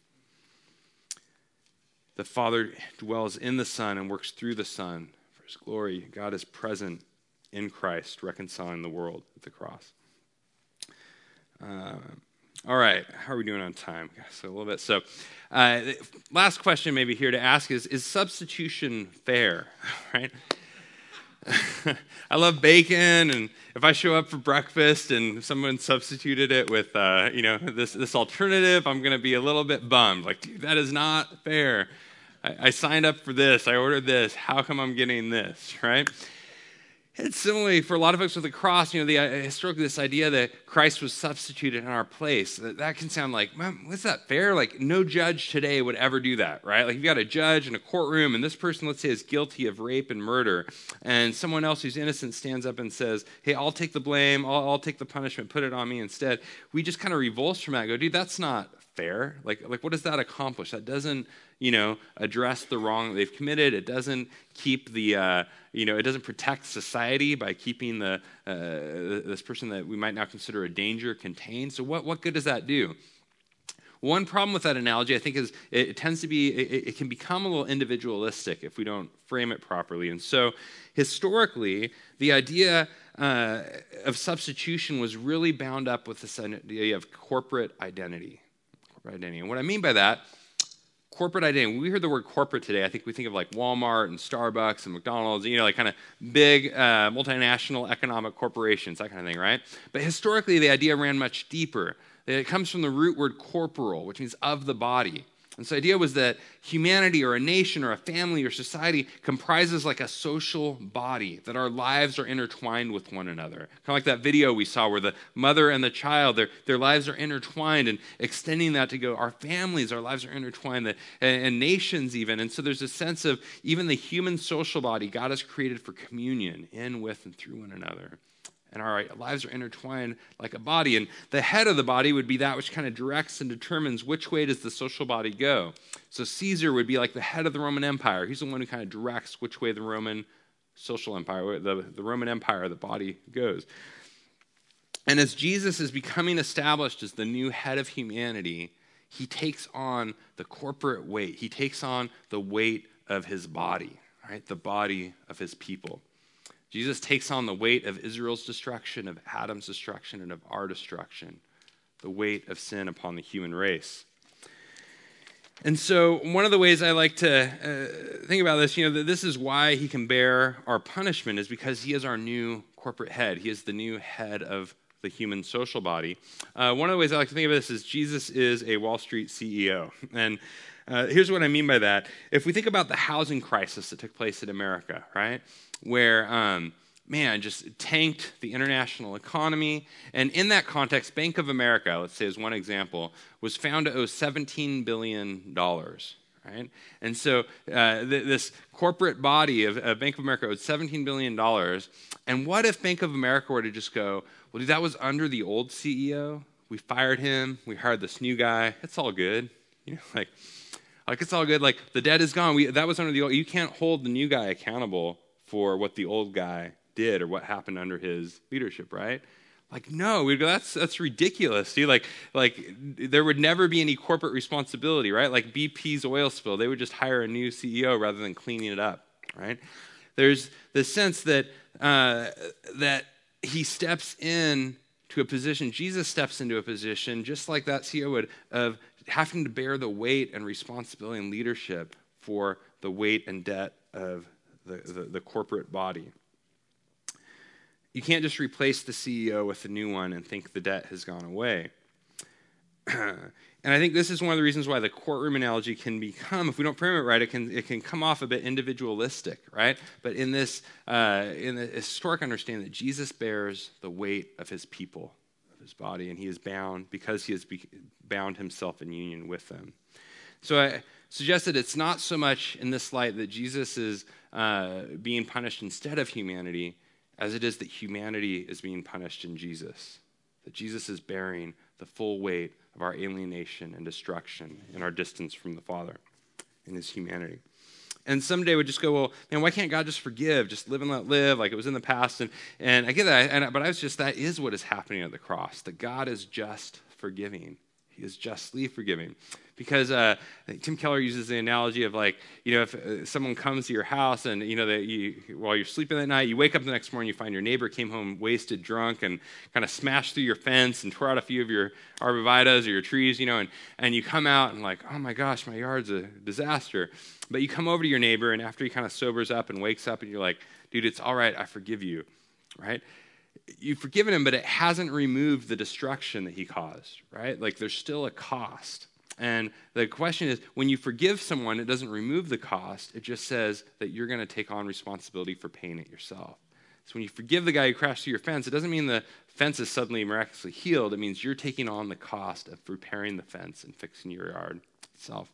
The Father dwells in the Son and works through the Son for his glory. God is present in Christ, reconciling the world at the cross. Uh, all right, how are we doing on time? So a little bit. So, uh, last question maybe here to ask is: Is substitution fair? Right. I love bacon, and if I show up for breakfast and someone substituted it with, uh, you know, this this alternative, I'm going to be a little bit bummed. Like, dude, that is not fair. I, I signed up for this. I ordered this. How come I'm getting this? Right? It's similarly for a lot of folks with the cross, you know, the, uh, historically, this idea that Christ was substituted in our place. That, that can sound like, man, what's that fair? Like, no judge today would ever do that, right? Like, you've got a judge in a courtroom, and this person, let's say, is guilty of rape and murder, and someone else who's innocent stands up and says, hey, I'll take the blame, I'll, I'll take the punishment, put it on me instead. We just kind of revulse from that go, dude, that's not fair. Like, like what does that accomplish? That doesn't, you know, address the wrong they've committed. It doesn't keep the, uh, you know, it doesn't protect society by keeping the uh, this person that we might now consider a danger contained. So what what good does that do? One problem with that analogy, I think, is it tends to be, it, it, can become a little individualistic if we don't frame it properly. And so, historically, the idea uh, of substitution was really bound up with this idea of corporate identity. Corporate identity. And what I mean by that corporate identity. When we hear the word corporate today, I think we think of like Walmart and Starbucks and McDonald's, you know, like kind of big uh, multinational economic corporations, that kind of thing, right? But historically, the idea ran much deeper. It comes from the root word corporal, which means of the body. And so the idea was that humanity or a nation or a family or society comprises like a social body, that our lives are intertwined with one another. Kind of like that video we saw where the mother and the child, their, their lives are intertwined and extending that to go, our families, our lives are intertwined, and, and nations even. And so there's a sense of even the human social body, God has created for communion in, with, and through one another and our lives are intertwined like a body. And the head of the body would be that which kind of directs and determines which way does the social body go. So Caesar would be like the head of the Roman Empire. He's the one who kind of directs which way the Roman social empire, the, the Roman Empire, the body goes. And as Jesus is becoming established as the new head of humanity, he takes on the corporate weight. He takes on the weight of his body. right? The body of his people. Jesus takes on the weight of Israel's destruction, of Adam's destruction, and of our destruction, the weight of sin upon the human race. And so, one of the ways I like to uh, think about this, you know, that this is why he can bear our punishment, is because he is our new corporate head. He is the new head of the human social body. Uh, one of the ways I like to think of this is Jesus is a Wall Street CEO. And uh, here's what I mean by that. If we think about the housing crisis that took place in America, right, where um, man, just tanked the international economy. And in that context, Bank of America, let's say as one example, was found to owe $17 billion. Right? And so uh, th- this corporate body of, of Bank of America owed $17 billion. And what if Bank of America were to just go, well, dude, that was under the old CEO? We fired him. We hired this new guy. It's all good. You know, like, like it's all good. Like the debt is gone. We, that was under the old. You can't hold the new guy accountable for what the old guy did or what happened under his leadership, right? Like, no, we go, that's that's ridiculous. See, like, like there would never be any corporate responsibility, right? Like BP's oil spill, they would just hire a new CEO rather than cleaning it up, right? There's the sense that uh, that he steps in to a position, Jesus steps into a position just like that CEO would, of having to bear the weight and responsibility and leadership for the weight and debt of the, the, the corporate body. You can't just replace the CEO with a new one and think the debt has gone away. and I think this is one of the reasons why the courtroom analogy can become, if we don't frame it right, it can, it can come off a bit individualistic, right? But in this, uh, in the historic understanding that Jesus bears the weight of his people, his body, and he is bound because he has bound himself in union with them. So I suggested it's not so much in this light that Jesus is uh, being punished instead of humanity, as it is that humanity is being punished in Jesus. That Jesus is bearing the full weight of our alienation and destruction and our distance from the Father in his humanity. And someday would just go, well, man, why can't God just forgive? Just live and let live, like it was in the past. And, and I get that, and, but I was just, that is what is happening at the cross, that God is just forgiving. He is justly forgiving. Because uh, Tim Keller uses the analogy of like, you know, if uh, someone comes to your house and, you know, that you, while you're sleeping that night, you wake up the next morning, you find your neighbor came home wasted, drunk, and kind of smashed through your fence and tore out a few of your arborvitaes or your trees, you know, and, and you come out and like, oh my gosh, my yard's a disaster. But you come over to your neighbor, and after he kind of sobers up and wakes up, and you're like, dude, it's all right, I forgive you, right? you've forgiven him, but it hasn't removed the destruction that he caused, right? Like there's still a cost. And the question is when you forgive someone, it doesn't remove the cost, it just says that you're going to take on responsibility for paying it yourself. So when you forgive the guy who crashed through your fence, it doesn't mean the fence is suddenly miraculously healed. It means you're taking on the cost of repairing the fence and fixing your yard itself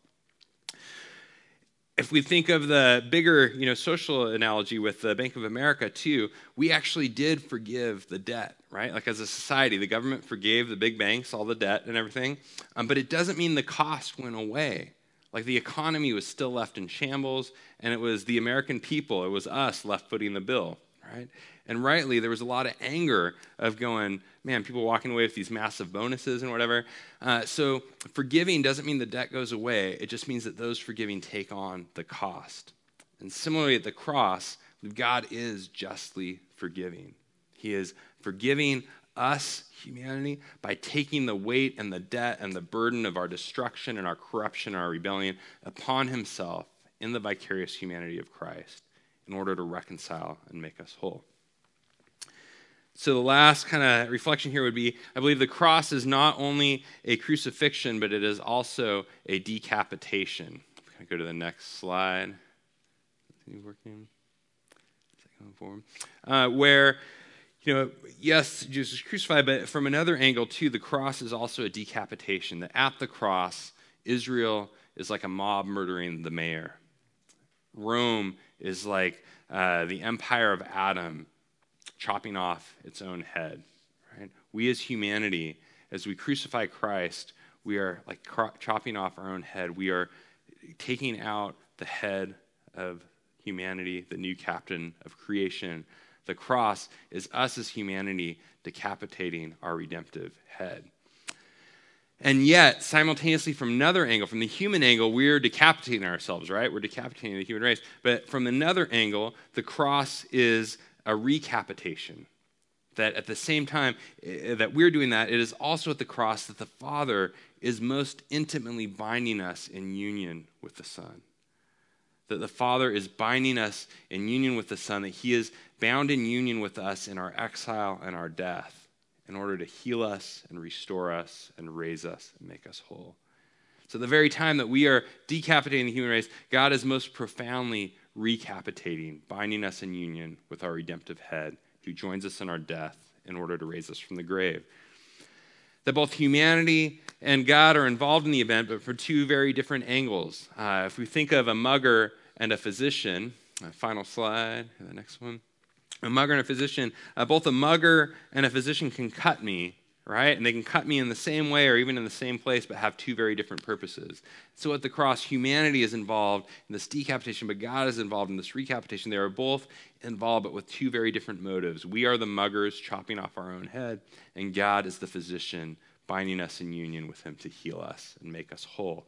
if we think of the bigger you know, social analogy with the Bank of America, too, we actually did forgive the debt, right? Like as a society, the government forgave the big banks all the debt and everything, um, but it doesn't mean the cost went away. Like the economy was still left in shambles, and it was the American people, it was us left footing the bill, right? And rightly, there was a lot of anger of going, man, people walking away with these massive bonuses and whatever. Uh, so forgiving doesn't mean the debt goes away. It just means that those forgiving take on the cost. And similarly at the cross, God is justly forgiving. He is forgiving us, humanity, by taking the weight and the debt and the burden of our destruction and our corruption and our rebellion upon himself in the vicarious humanity of Christ in order to reconcile and make us whole. So, the last kind of reflection here would be I believe the cross is not only a crucifixion, but it is also a decapitation. Go to the next slide? Working? Uh, where, you know, yes, Jesus is crucified, but from another angle, too, the cross is also a decapitation. That at the cross, Israel is like a mob murdering the mayor. Rome is like uh, the empire of Adam chopping off its own head. Right? We as humanity, as we crucify Christ, we are like cro- chopping off our own head. We are taking out the head of humanity, the new captain of creation. The cross is us as humanity decapitating our redemptive head. And yet, simultaneously, from another angle, from the human angle, we're decapitating ourselves, right? We're decapitating the human race. But from another angle, the cross is a recapitation. That at the same time eh, that we're doing that, it is also at the cross that the Father is most intimately binding us in union with the Son. That the Father is binding us in union with the Son, that He is bound in union with us in our exile and our death in order to heal us and restore us and raise us and make us whole. So, the very time that we are decapitating the human race, God is most profoundly recapitating, binding us in union with our redemptive head, who joins us in our death in order to raise us from the grave. That both humanity and God are involved in the event, but for two very different angles. Uh, if we think of a mugger and a physician, uh, final slide, the next one a mugger and a physician, uh, both a mugger and a physician can cut me, right? And they can cut me in the same way or even in the same place, but have two very different purposes. So at the cross, humanity is involved in this decapitation, but God is involved in this recapitation. They are both involved, but with two very different motives. We are the muggers chopping off our own head, and God is the physician binding us in union with Him to heal us and make us whole.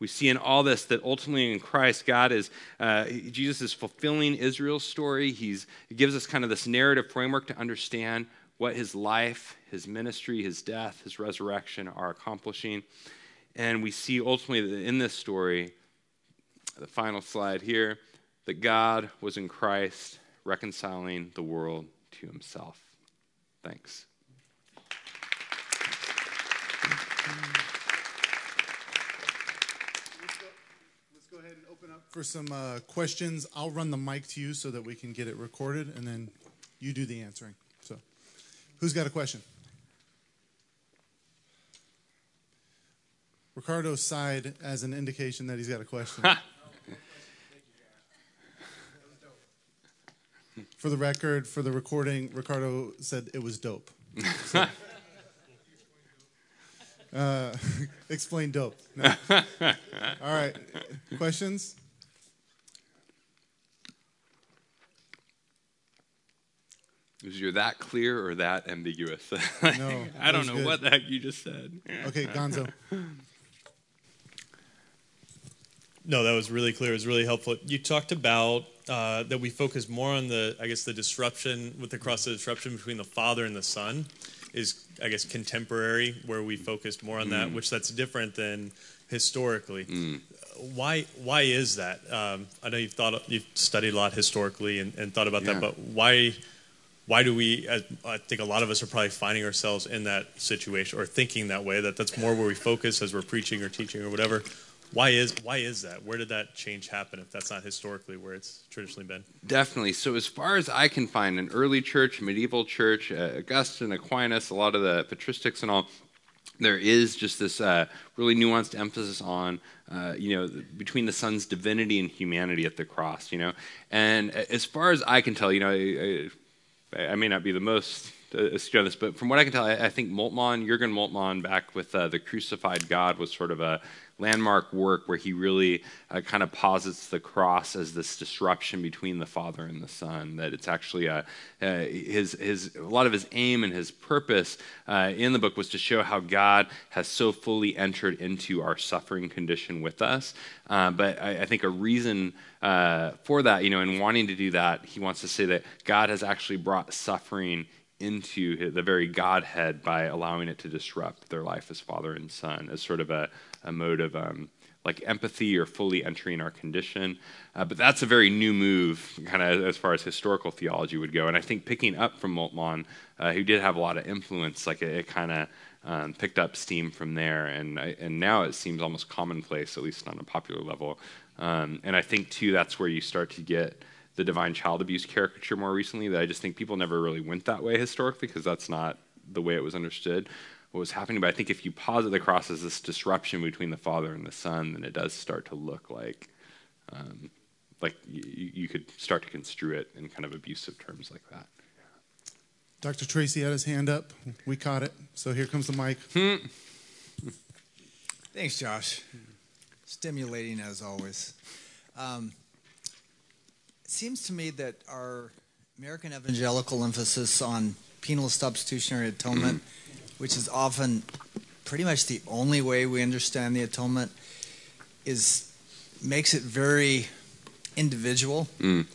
We see in all this that ultimately in Christ, God is, uh, Jesus is fulfilling Israel's story. He's, he gives us kind of this narrative framework to understand what his life, his ministry, his death, his resurrection are accomplishing. And we see ultimately in this story, the final slide here, that God was in Christ reconciling the world to himself. Thanks for some uh, questions. I'll run the mic to you so that we can get it recorded, and then you do the answering. Who's got a question? Ricardo sighed as an indication that he's got a question. for the record, for the recording, Ricardo said it was dope. So. Uh, explain dope. No. All right. Questions? Was you that clear or that ambiguous? No. I don't know good. what the heck you just said. Okay, Gonzo. No, that was really clear. It was really helpful. You talked about uh, that we focus more on the, I guess, the disruption with the cross, the disruption between the Father and the Son is, I guess, contemporary, where we focused more on mm. that, which that's different than historically. Mm. Why? Why is that? Um, I know you've thought you've studied a lot historically and, and thought about yeah. that, but why? Why do we? I think a lot of us are probably finding ourselves in that situation or thinking that way. That that's more where we focus as we're preaching or teaching or whatever. Why is why is that? Where did that change happen if that's not historically where it's traditionally been? Definitely. So as far as I can find, an early church, medieval church, uh, Augustine, Aquinas, a lot of the patristics and all, there is just this uh, really nuanced emphasis on uh, you know between the son's divinity and humanity at the cross you know and as far as i can tell you know i, I, I may not be the most astute on this but from what i can tell i, I think moltmann jürgen moltmann back with uh, the crucified god was sort of a landmark work where he really uh, kind of posits the cross as this disruption between the Father and the Son. That it's actually a, uh, his, his, a lot of his aim and his purpose uh, in the book was to show how God has so fully entered into our suffering condition with us. Uh, but I, I, think a reason uh, for that, you know, in wanting to do that, he wants to say that God has actually brought suffering into the very Godhead by allowing it to disrupt their life as father and son, as sort of a, a mode of um, like empathy or fully entering our condition. Uh, but that's a very new move, kind of as far as historical theology would go. And I think picking up from Moltmann, uh, who did have a lot of influence, like it, it kind of um, picked up steam from there. And and now it seems almost commonplace, at least on a popular level. Um, and I think too that's where you start to get the divine child abuse caricature more recently. That I just think people never really went that way historically because that's not the way it was understood what was happening. But I think if you posit the cross as this disruption between the Father and the Son, then it does start to look like um, like you, you, could start to construe it in kind of abusive terms like that. Dr. Tracy had his hand up. We caught it. So here comes the mic. Hmm. Thanks, Josh. Stimulating as always. Um, it seems to me that our American evangelical emphasis on penal substitutionary atonement which is often pretty much the only way we understand the atonement is makes it very individual. Mm.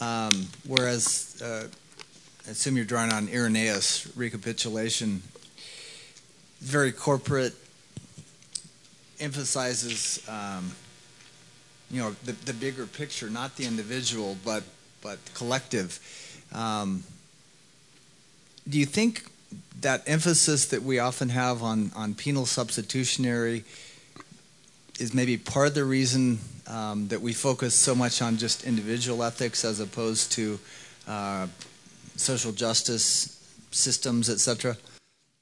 Um, whereas, uh, I assume you're drawing on Irenaeus recapitulation, very corporate, emphasizes um, you know the, the bigger picture, not the individual, but but collective. Um, do you think that emphasis that we often have on on penal substitutionary is maybe part of the reason um, that we focus so much on just individual ethics as opposed to uh, social justice systems, etc.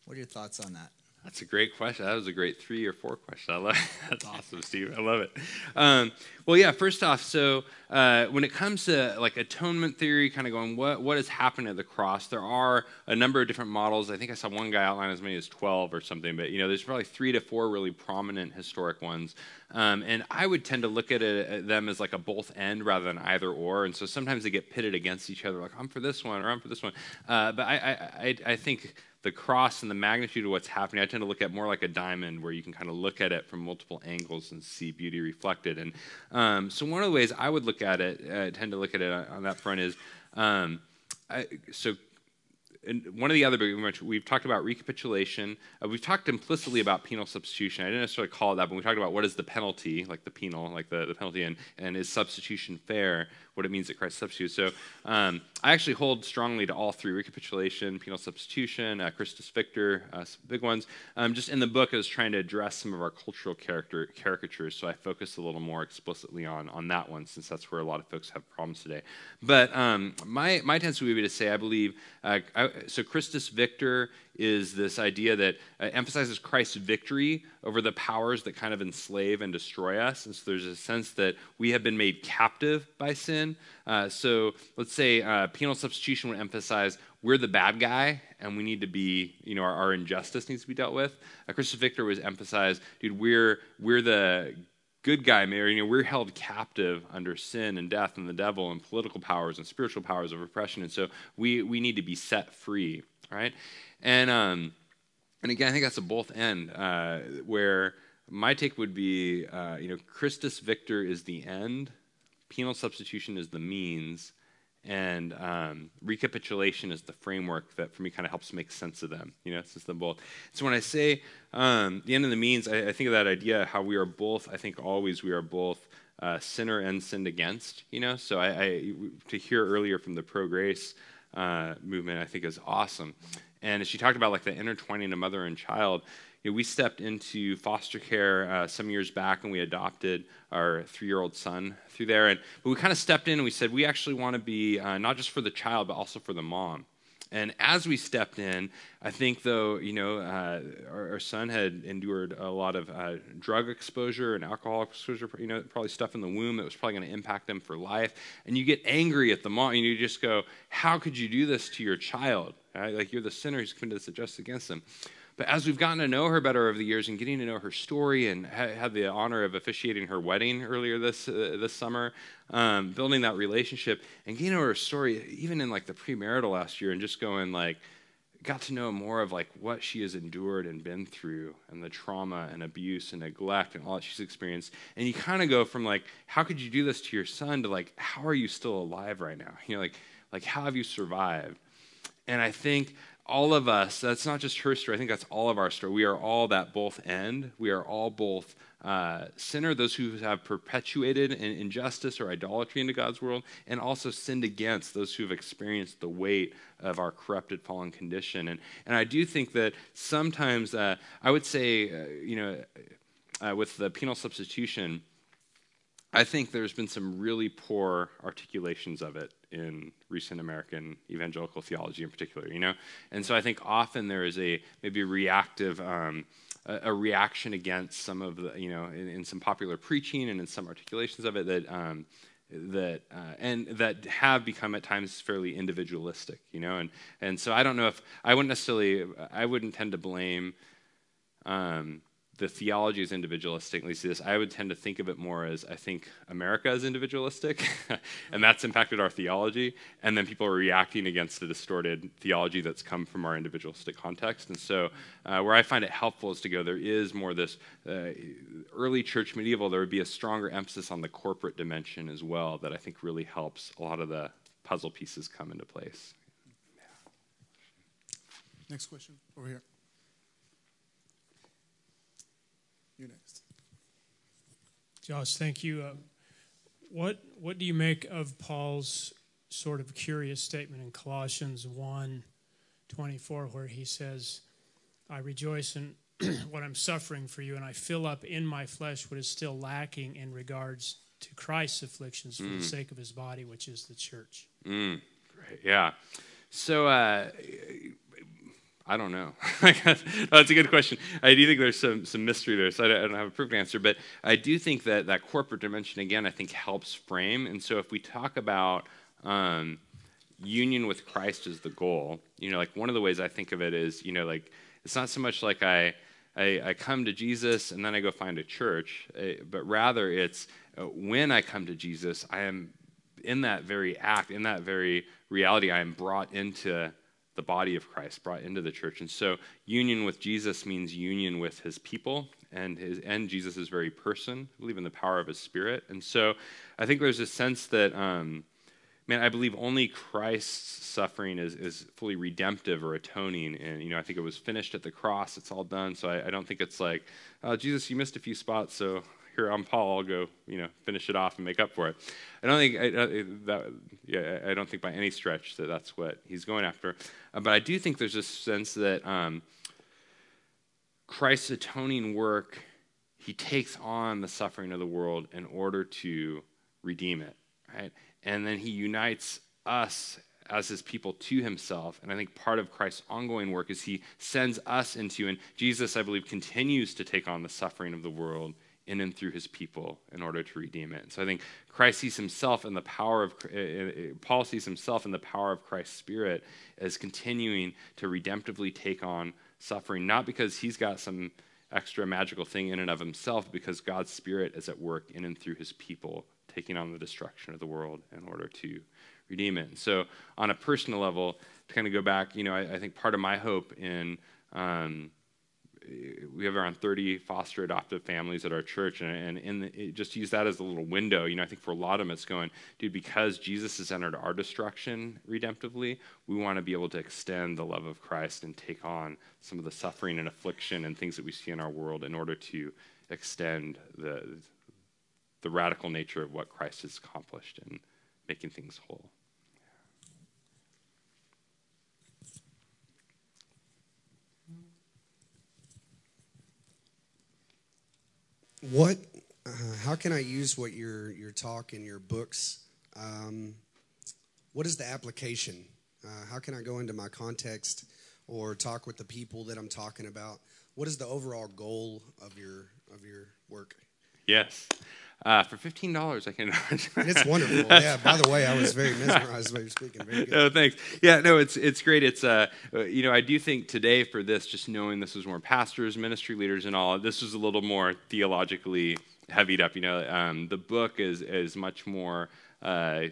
What are your thoughts on that? That's a great question. That was a great three or four question. I love it. That's awesome, Steve. I love it. Um, well, yeah. First off, so uh, when it comes to like atonement theory, kind of going what what has happened at the cross, there are a number of different models. I think I saw one guy outline as many as twelve or something, but you know, there's probably three to four really prominent historic ones. Um, and I would tend to look at, it, at them as like a both end rather than either or. And so sometimes they get pitted against each other, like I'm for this one or I'm for this one. Uh, but I, I, I, I think the cross and the magnitude of what's happening, I tend to look at more like a diamond where you can kind of look at it from multiple angles and see beauty reflected. And um, so, one of the ways I would look at it, uh, tend to look at it on that front, is um, I, so one of the other big we've talked about recapitulation. Uh, we've talked implicitly about penal substitution. I didn't necessarily call it that, but we talked about what is the penalty, like the penal, like the, the penalty, and, and is substitution fair, what it means that Christ substitutes. So um, I actually hold strongly to all three recapitulation, penal substitution, uh, Christus Victor, uh, big ones. Um, just in the book, I was trying to address some of our cultural character caricatures, so I focused a little more explicitly on, on that one, since that's where a lot of folks have problems today. But um, my, my tendency would be to say, I believe, uh, I, so Christus Victor is this idea that uh, emphasizes Christ's victory over the powers that kind of enslave and destroy us. And so there's a sense that we have been made captive by sin. Uh, so let's say uh, penal substitution would emphasize we're the bad guy and we need to be, you know, our, our injustice needs to be dealt with. Uh, Christus Victor was emphasized, dude, we're, we're the good guy, Mary. You know, we're held captive under sin and death and the devil and political powers and spiritual powers of oppression. And so we, we need to be set free, right? And, um, and again, I think that's a both end uh, where my take would be, uh, you know, Christus Victor is the end, penal substitution is the means, and um, recapitulation is the framework that for me kind of helps make sense of them you know it's just them both. So when i say um, the end of the means I, I, think of that idea how we are both i think always we are both uh, sinner and sinned against you know? So I, I to hear earlier from the ProGrace uh, movement i think is awesome and as she talked about like the intertwining of mother and child you know, we stepped into foster care uh, some years back and we adopted our three year old son through there. And but we kind of stepped in and we said, we actually want to be uh, not just for the child, but also for the mom. And as we stepped in, I think though, you know, uh, our, our, son had endured a lot of uh, drug exposure and alcohol exposure, you know, probably stuff in the womb that was probably going to impact them for life. And you get angry at the mom and you just go, how could you do this to your child? Right? Like you're the sinner who's committed this injustice against them. But as we've gotten to know her better over the years and getting to know her story and ha- had the honor of officiating her wedding earlier this uh, this summer, um, building that relationship and getting to know her story, even in like the premarital last year, and just going like, got to know more of like what she has endured and been through and the trauma and abuse and neglect and all that she's experienced. And you kind of go from like how could you do this to your son to like how are you still alive right now? You know like like how have you survived? And i think all of us, that's not just her story, I think that's all of our story. We are all that both end. We are all both uh, sinner, those who have perpetuated an injustice or idolatry into God's world, and also sinned against those who have experienced the weight of our corrupted, fallen condition. And, and I do think that sometimes, uh, I would say, uh, you know, uh, with the penal substitution, I think there's been some really poor articulations of it in recent American evangelical theology in particular, you know? And so I think often there is a maybe reactive, um, a, a, reaction against some of the, you know, in, in, some popular preaching and in some articulations of it that, um, that uh, and that have become at times fairly individualistic, you know? And, and so I don't know if, I wouldn't necessarily, I wouldn't tend to blame, um, the theology is individualistic. We see this. I would tend to think of it more as I think America is individualistic, and that's impacted our theology. And then people are reacting against the distorted theology that's come from our individualistic context. And so, uh, where I find it helpful is to go. There is more this uh, early church medieval. There would be a stronger emphasis on the corporate dimension as well. That I think really helps a lot of the puzzle pieces come into place. Next question over here. You next. Josh, thank you. Uh, what what do you make of Paul's sort of curious statement in Colossians 1 24, where he says, I rejoice in what I'm suffering for you, and I fill up in my flesh what is still lacking in regards to Christ's afflictions for mm. the sake of his body, which is the church. Mm. Great. Yeah. So, uh, I don't know. That's a good question. I do think there's some, some mystery there, so I don't, I don't, have a perfect answer. But I do think that that corporate dimension, again, I think helps frame. And so if we talk about um, union with Christ as the goal, you know, like one of the ways I think of it is, you know, like it's not so much like I, I, I come to Jesus and then I go find a church, uh, but rather it's uh, when I come to Jesus, I am in that very act, in that very reality, I am brought into the body of Christ, brought into the church. And so union with Jesus means union with his people and his and Jesus' very person. Believe in the power of his spirit. And so I think there's a sense that um, man, I believe only Christ's suffering is, is fully redemptive or atoning. And, you know, I think it was finished at the cross. It's all done. So I, I don't think it's like, oh, Jesus, you missed a few spots, so here I'm Paul. I'll go, you know, finish it off and make up for it. I don't think I, that, yeah, I don't think by any stretch that that's what he's going after. Uh, but I do think there's a sense that um, Christ's atoning work, he takes on the suffering of the world in order to redeem it, right? And then he unites us as his people to himself. And I think part of Christ's ongoing work is he sends us into, and Jesus, I believe, continues to take on the suffering of the world in and through his people in order to redeem it. So I think Christ sees himself in the power of, uh, uh, Paul sees himself in the power of Christ's Spirit as continuing to redemptively take on suffering, not because he's got some extra magical thing in and of himself, because God's Spirit is at work in and through his people, taking on the destruction of the world in order to redeem it. And so, on a personal level, to kind of go back, you know, I, I think part of my hope in um, we have around 30 foster adoptive families at our church and, and just use that as a little window you know i think for a lot of them it's going dude because jesus has entered our destruction redemptively we want to be able to extend the love of christ and take on some of the suffering and affliction and things that we see in our world in order to extend the the radical nature of what christ has accomplished in making things whole what uh, how can I use what your your talk and your books? Um, what is the application? Uh, how can I go into my context or talk with the people that I'm talking about? What is the overall goal of your of your work? Yes. Uh, for fifteen dollars, I can. it's wonderful. Yeah. By the way, I was very mesmerized by your speaking. Very good. No, thanks. Yeah, no, it's it's great. It's uh, you know, I do think today for this, just knowing this was more pastors, ministry leaders, and all. This was a little more theologically heavied up. You know, um, the book is is much more. Uh,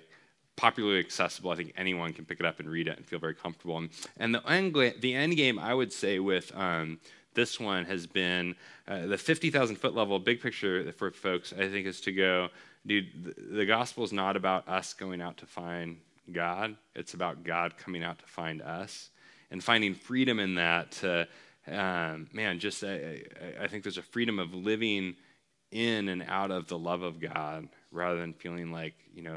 popularly accessible. I think anyone can pick it up and read it and feel very comfortable. And, and the end the end game, I would say, with um, this one has been uh, the 50,000 foot level, big picture for folks, I think, is to go, dude, the, gospel is not about us going out to find God, it's about God coming out to find us and finding freedom in that. To, um, man, just I, I think there's a freedom of living in and out of the love of God rather than feeling like, you know,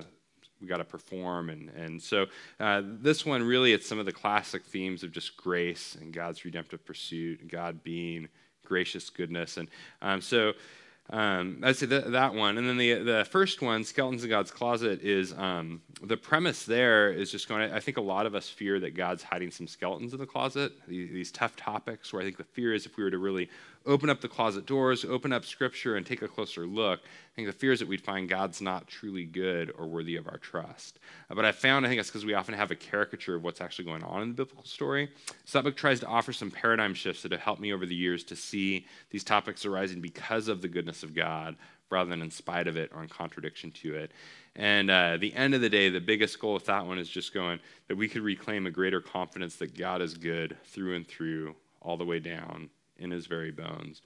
we got to perform and and so uh, this one really it's some of the classic themes of just grace and God's redemptive pursuit, and God being gracious goodness, and um, so. Um, I'd say that, that one, and then the the first one, skeletons in God's closet, is um, the premise. There is just going. to, I think a lot of us fear that God's hiding some skeletons in the closet. These, these tough topics, where I think the fear is if we were to really open up the closet doors, open up scripture, and take a closer look, I think the fear is that we'd find God's not truly good or worthy of our trust. Uh, but I found, I think it's because we often have a caricature of what's actually going on in the biblical story. So that book tries to offer some paradigm shifts that have helped me over the years to see these topics arising because of the goodness of God rather than in spite of it or in contradiction to it. And uh, the end of the day, the biggest goal with that one is just going that we could reclaim a greater confidence that God is good through and through, all the way down in his very bones.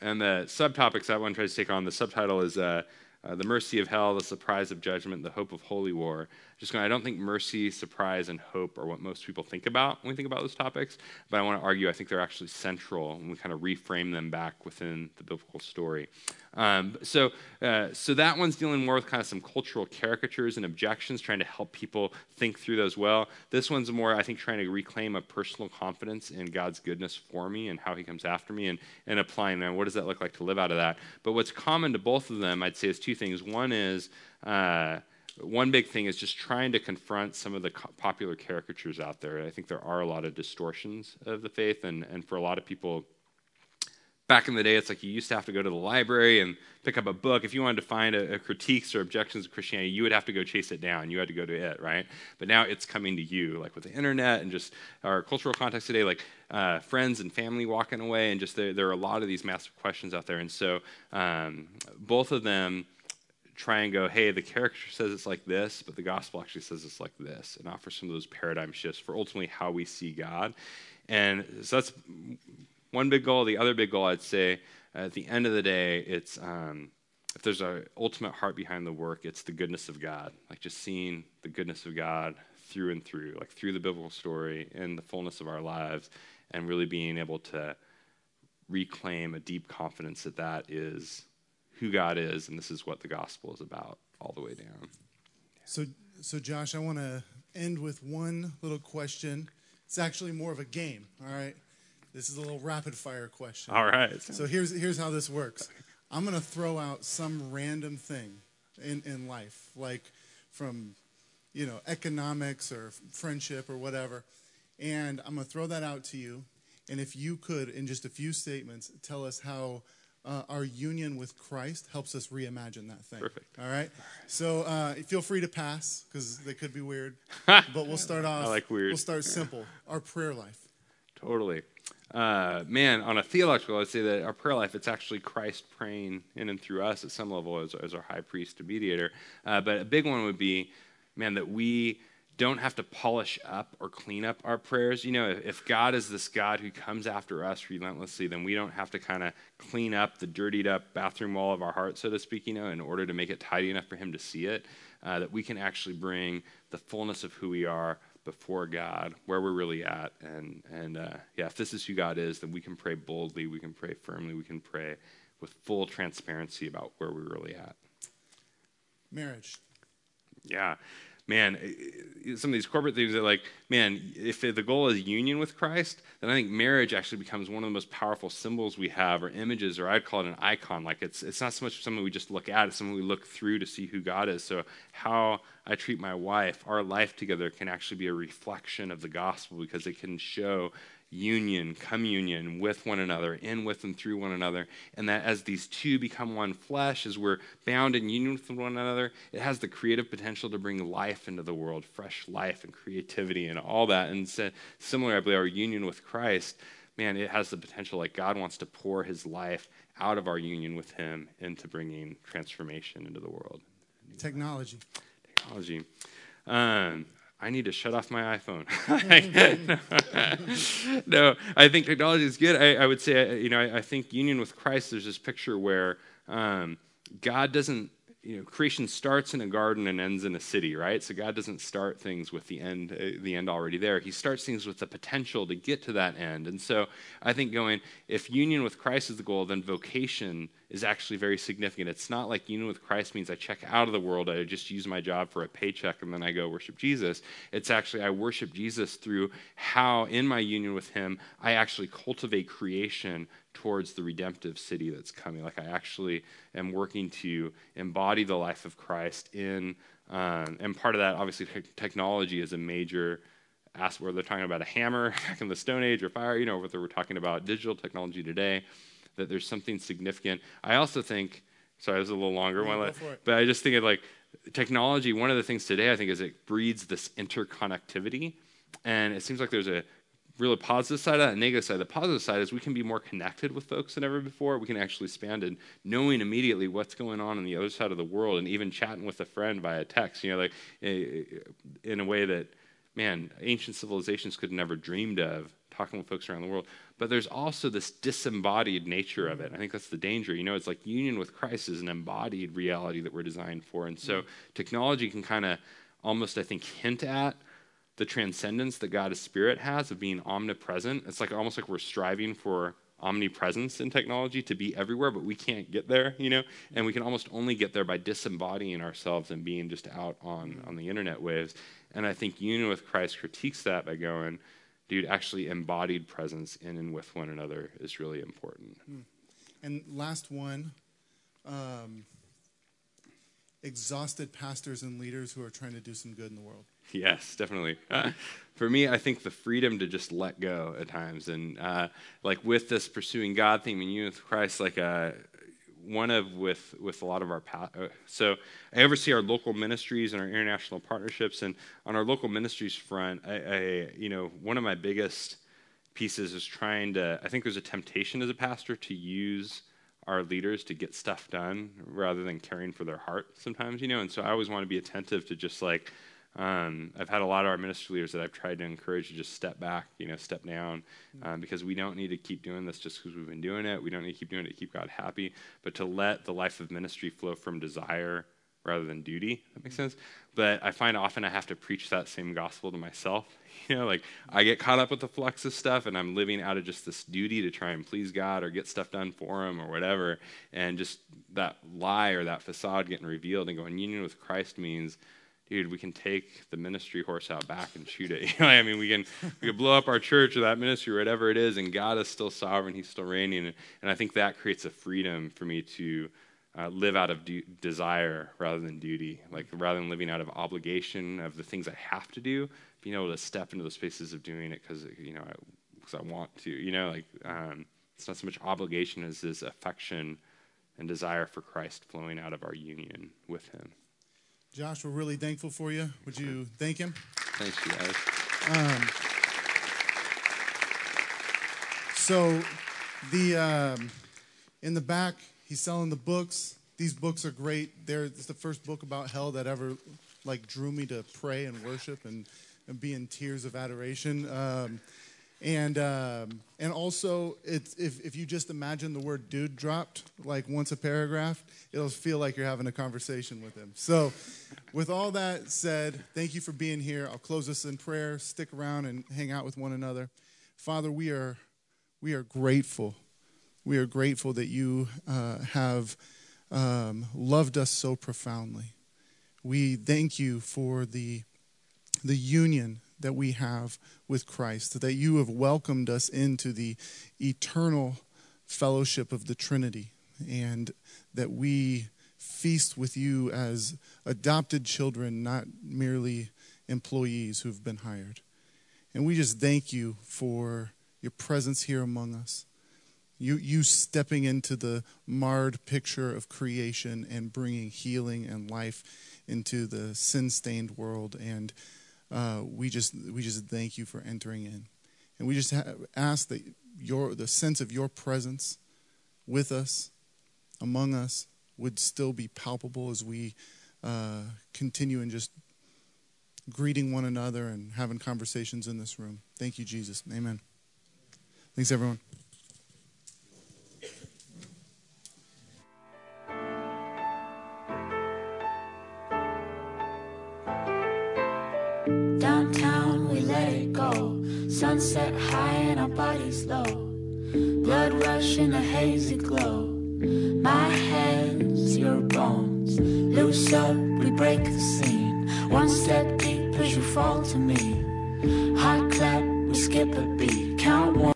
And the subtopics that one tries to take on, the subtitle is uh, uh, The Mercy of Hell, The Surprise of Judgment, The Hope of Holy War. Just going, I don't think mercy, surprise, and hope are what most people think about when we think about those topics, but I want to argue I think they're actually central when we kind of reframe them back within the biblical story. Um, so, uh, so that one's dealing more with kind of some cultural caricatures and objections, trying to help people think through those well. This one's more, I think, trying to reclaim a personal confidence in God's goodness for me and how He comes after me, and, and applying that. What does that look like to live out of that? But what's common to both of them, I'd say, is two things. One is uh, one big thing is just trying to confront some of the co- popular caricatures out there. I think there are a lot of distortions of the faith, and, and for a lot of people, back in the day, it's like you used to have to go to the library and pick up a book. If you wanted to find a, a, critiques or objections of Christianity, you would have to go chase it down. You had to go to it, right? But now it's coming to you, like with the internet and just our cultural context today, like uh, friends and family walking away, and just there, there, are a lot of these massive questions out there. And so um, both of them try and go, hey, the caricature says it's like this, but the gospel actually says it's like this, and offer some of those paradigm shifts for ultimately how we see God. And so that's one big goal. The other big goal, I'd say, at the end of the day, it's um, if there's an ultimate heart behind the work, it's the goodness of God. Like just seeing the goodness of God through and through, like through the biblical story in the fullness of our lives, and really being able to reclaim a deep confidence that that is who God is, and this is what the gospel is about all the way down. So, so Josh, I want to end with one little question. It's actually more of a game. All right, this is a little rapid fire question. All right. So here's here's how this works. I'm going to throw out some random thing in in life, like from you know economics or friendship or whatever, and I'm going to throw that out to you. And if you could, in just a few statements, tell us how uh, our union with Christ helps us reimagine that thing. Perfect. All right. So uh, feel free to pass because they could be weird, but we'll start off. I like weird. We'll start simple. Our prayer life. Totally. Uh, man, on a theological, I'd say that our prayer life, it's actually Christ praying in and through us at some level as, as our high priest and mediator. Uh, but a big one would be, man, that we don't have to polish up or clean up our prayers. You know, if God is this God who comes after us relentlessly, then we don't have to kind of clean up the dirtied up bathroom wall of our heart, so to speak, you know, in order to make it tidy enough for Him to see it. Uh, that we can actually bring the fullness of who we are before God, where we're really at. And, and uh, yeah, if this is who God is, then we can pray boldly, we can pray firmly, we can pray with full transparency about where we're really at. Marriage. Yeah man, eh, eh, some of these corporate things are like, man, if the goal is union with Christ, then I think marriage actually becomes one of the most powerful symbols we have, or images, or I'd call it an icon. Like it's it's not so much something we just look at; it's something we look through to see who God is. So how I treat my wife, our life together, can actually be a reflection of the gospel because it can show union, communion with one another, in with and through one another. And that as these two become one flesh, as we're bound in union with one another, it has the creative potential to bring life into the world, fresh life and creativity and all that. And so, similar, I believe, our union with Christ, man, it has the potential like God wants to pour his life out of our union with him into bringing transformation into the world. Technology. Technology. Um, I need to shut off my iPhone. no, I think technology is good. I, I would say, you know, I, I, think union with Christ. There's this picture where um, God doesn't you know, creation starts in a garden and ends in a city, right? So God doesn't start things with the end, uh, the end already there. He starts things with the potential to get to that end. And so I think going, if union with Christ is the goal, then vocation is actually very significant. It's not like union with Christ means I check out of the world, I just use my job for a paycheck, and then I go worship Jesus. It's actually I worship Jesus through how, in my union with Him, I actually cultivate creation towards the redemptive city that's coming. Like I actually am working to embody the life of Christ in, um, and part of that, obviously, technology is a major aspect. Where they're talking about a hammer back in the Stone Age or fire, you know, whether we're talking about digital technology today. that there's something significant. I also think, sorry, this is a little longer No, one, but I just think of like technology. One of the things today I think is it breeds this interconnectivity, and it seems like there's a really positive side of that and negative side. The positive side is we can be more connected with folks than ever before. We can actually expand in knowing immediately what's going on on the other side of the world, and even chatting with a friend via text. You know, like eh, in a way that man, ancient civilizations could never dreamed of talking with folks around the world. But there's also this disembodied nature of it. I think that's the danger. You know, it's like union with Christ is an embodied reality that we're designed for. And so technology can kind of almost, I think, hint at the transcendence that God as spirit has of being omnipresent. It's like almost like we're striving for omnipresence in technology to be everywhere, but we can't get there, you know? And we can almost only get there by disembodying ourselves and being just out on, on the internet waves. And I think union with Christ critiques that by going, dude, actually embodied presence in and with one another is really important. And last one, um, exhausted pastors and leaders who are trying to do some good in the world. Yes, definitely. Uh, for me, I think the freedom to just let go at times, and uh, like with this pursuing God theme and union with Christ, like uh, one of with with a lot of our pa- uh, so I oversee our local ministries and our international partnerships, and on our local ministries front, I, I you know one of my biggest pieces is trying to. I think there's a temptation as a pastor to use our leaders to get stuff done rather than caring for their heart sometimes, you know. And so I always want to be attentive to just like um, I've had a lot of our ministry leaders that I've tried to encourage to just step back, you know, step down, um, because we don't need to keep doing this just because we've been doing it. We don't need to keep doing it to keep God happy, but to let the life of ministry flow from desire rather than duty. That makes sense. But I find often I have to preach that same gospel to myself. You know, like I get caught up with the flux of stuff, and I'm living out of just this duty to try and please God or get stuff done for Him or whatever, and just that lie or that facade getting revealed and going union with Christ means dude, we can take the ministry horse out back and shoot it. You know, I mean, we can we can blow up our church or that ministry or whatever it is, and God is still sovereign. He's still reigning, and, I think that creates a freedom for me to uh, live out of du- desire rather than duty. Like rather than living out of obligation of the things I have to do, being able to step into the spaces of doing it because you know because I, want to. You know, like um, it's not so much obligation as this affection and desire for Christ flowing out of our union with Him. Josh, we're really thankful for you. Would you thank him? Thanks, you guys. Um, so, the um, in the back, he's selling the books. These books are great. They're it's the first book about hell that ever like drew me to pray and worship and, and be in tears of adoration. Um, and um, and also, if if you just imagine the word "dude" dropped like once a paragraph, it'll feel like you're having a conversation with him. So, with all that said, thank you for being here. I'll close this in prayer. Stick around and hang out with one another. Father, we are we are grateful. We are grateful that you uh, have um, loved us so profoundly. We thank you for the the union that we have with Christ, that you have welcomed us into the eternal fellowship of the Trinity, and that we feast with you as adopted children, not merely employees who've been hired. And we just thank you for your presence here among us. You, you stepping into the marred picture of creation and bringing healing and life into the sin stained world. And uh, we just we just thank you for entering in, and we just ha- ask that your the sense of your presence with us, among us, would still be palpable as we uh, continue in just greeting one another and having conversations in this room. Thank you, Jesus. Amen. Thanks, everyone. Sunset high and our bodies low. Blood rush in a hazy glow. My hands, your bones. Loose up, we break the scene. One step deep as you fall to me. Hot clap, we skip a beat. Count one.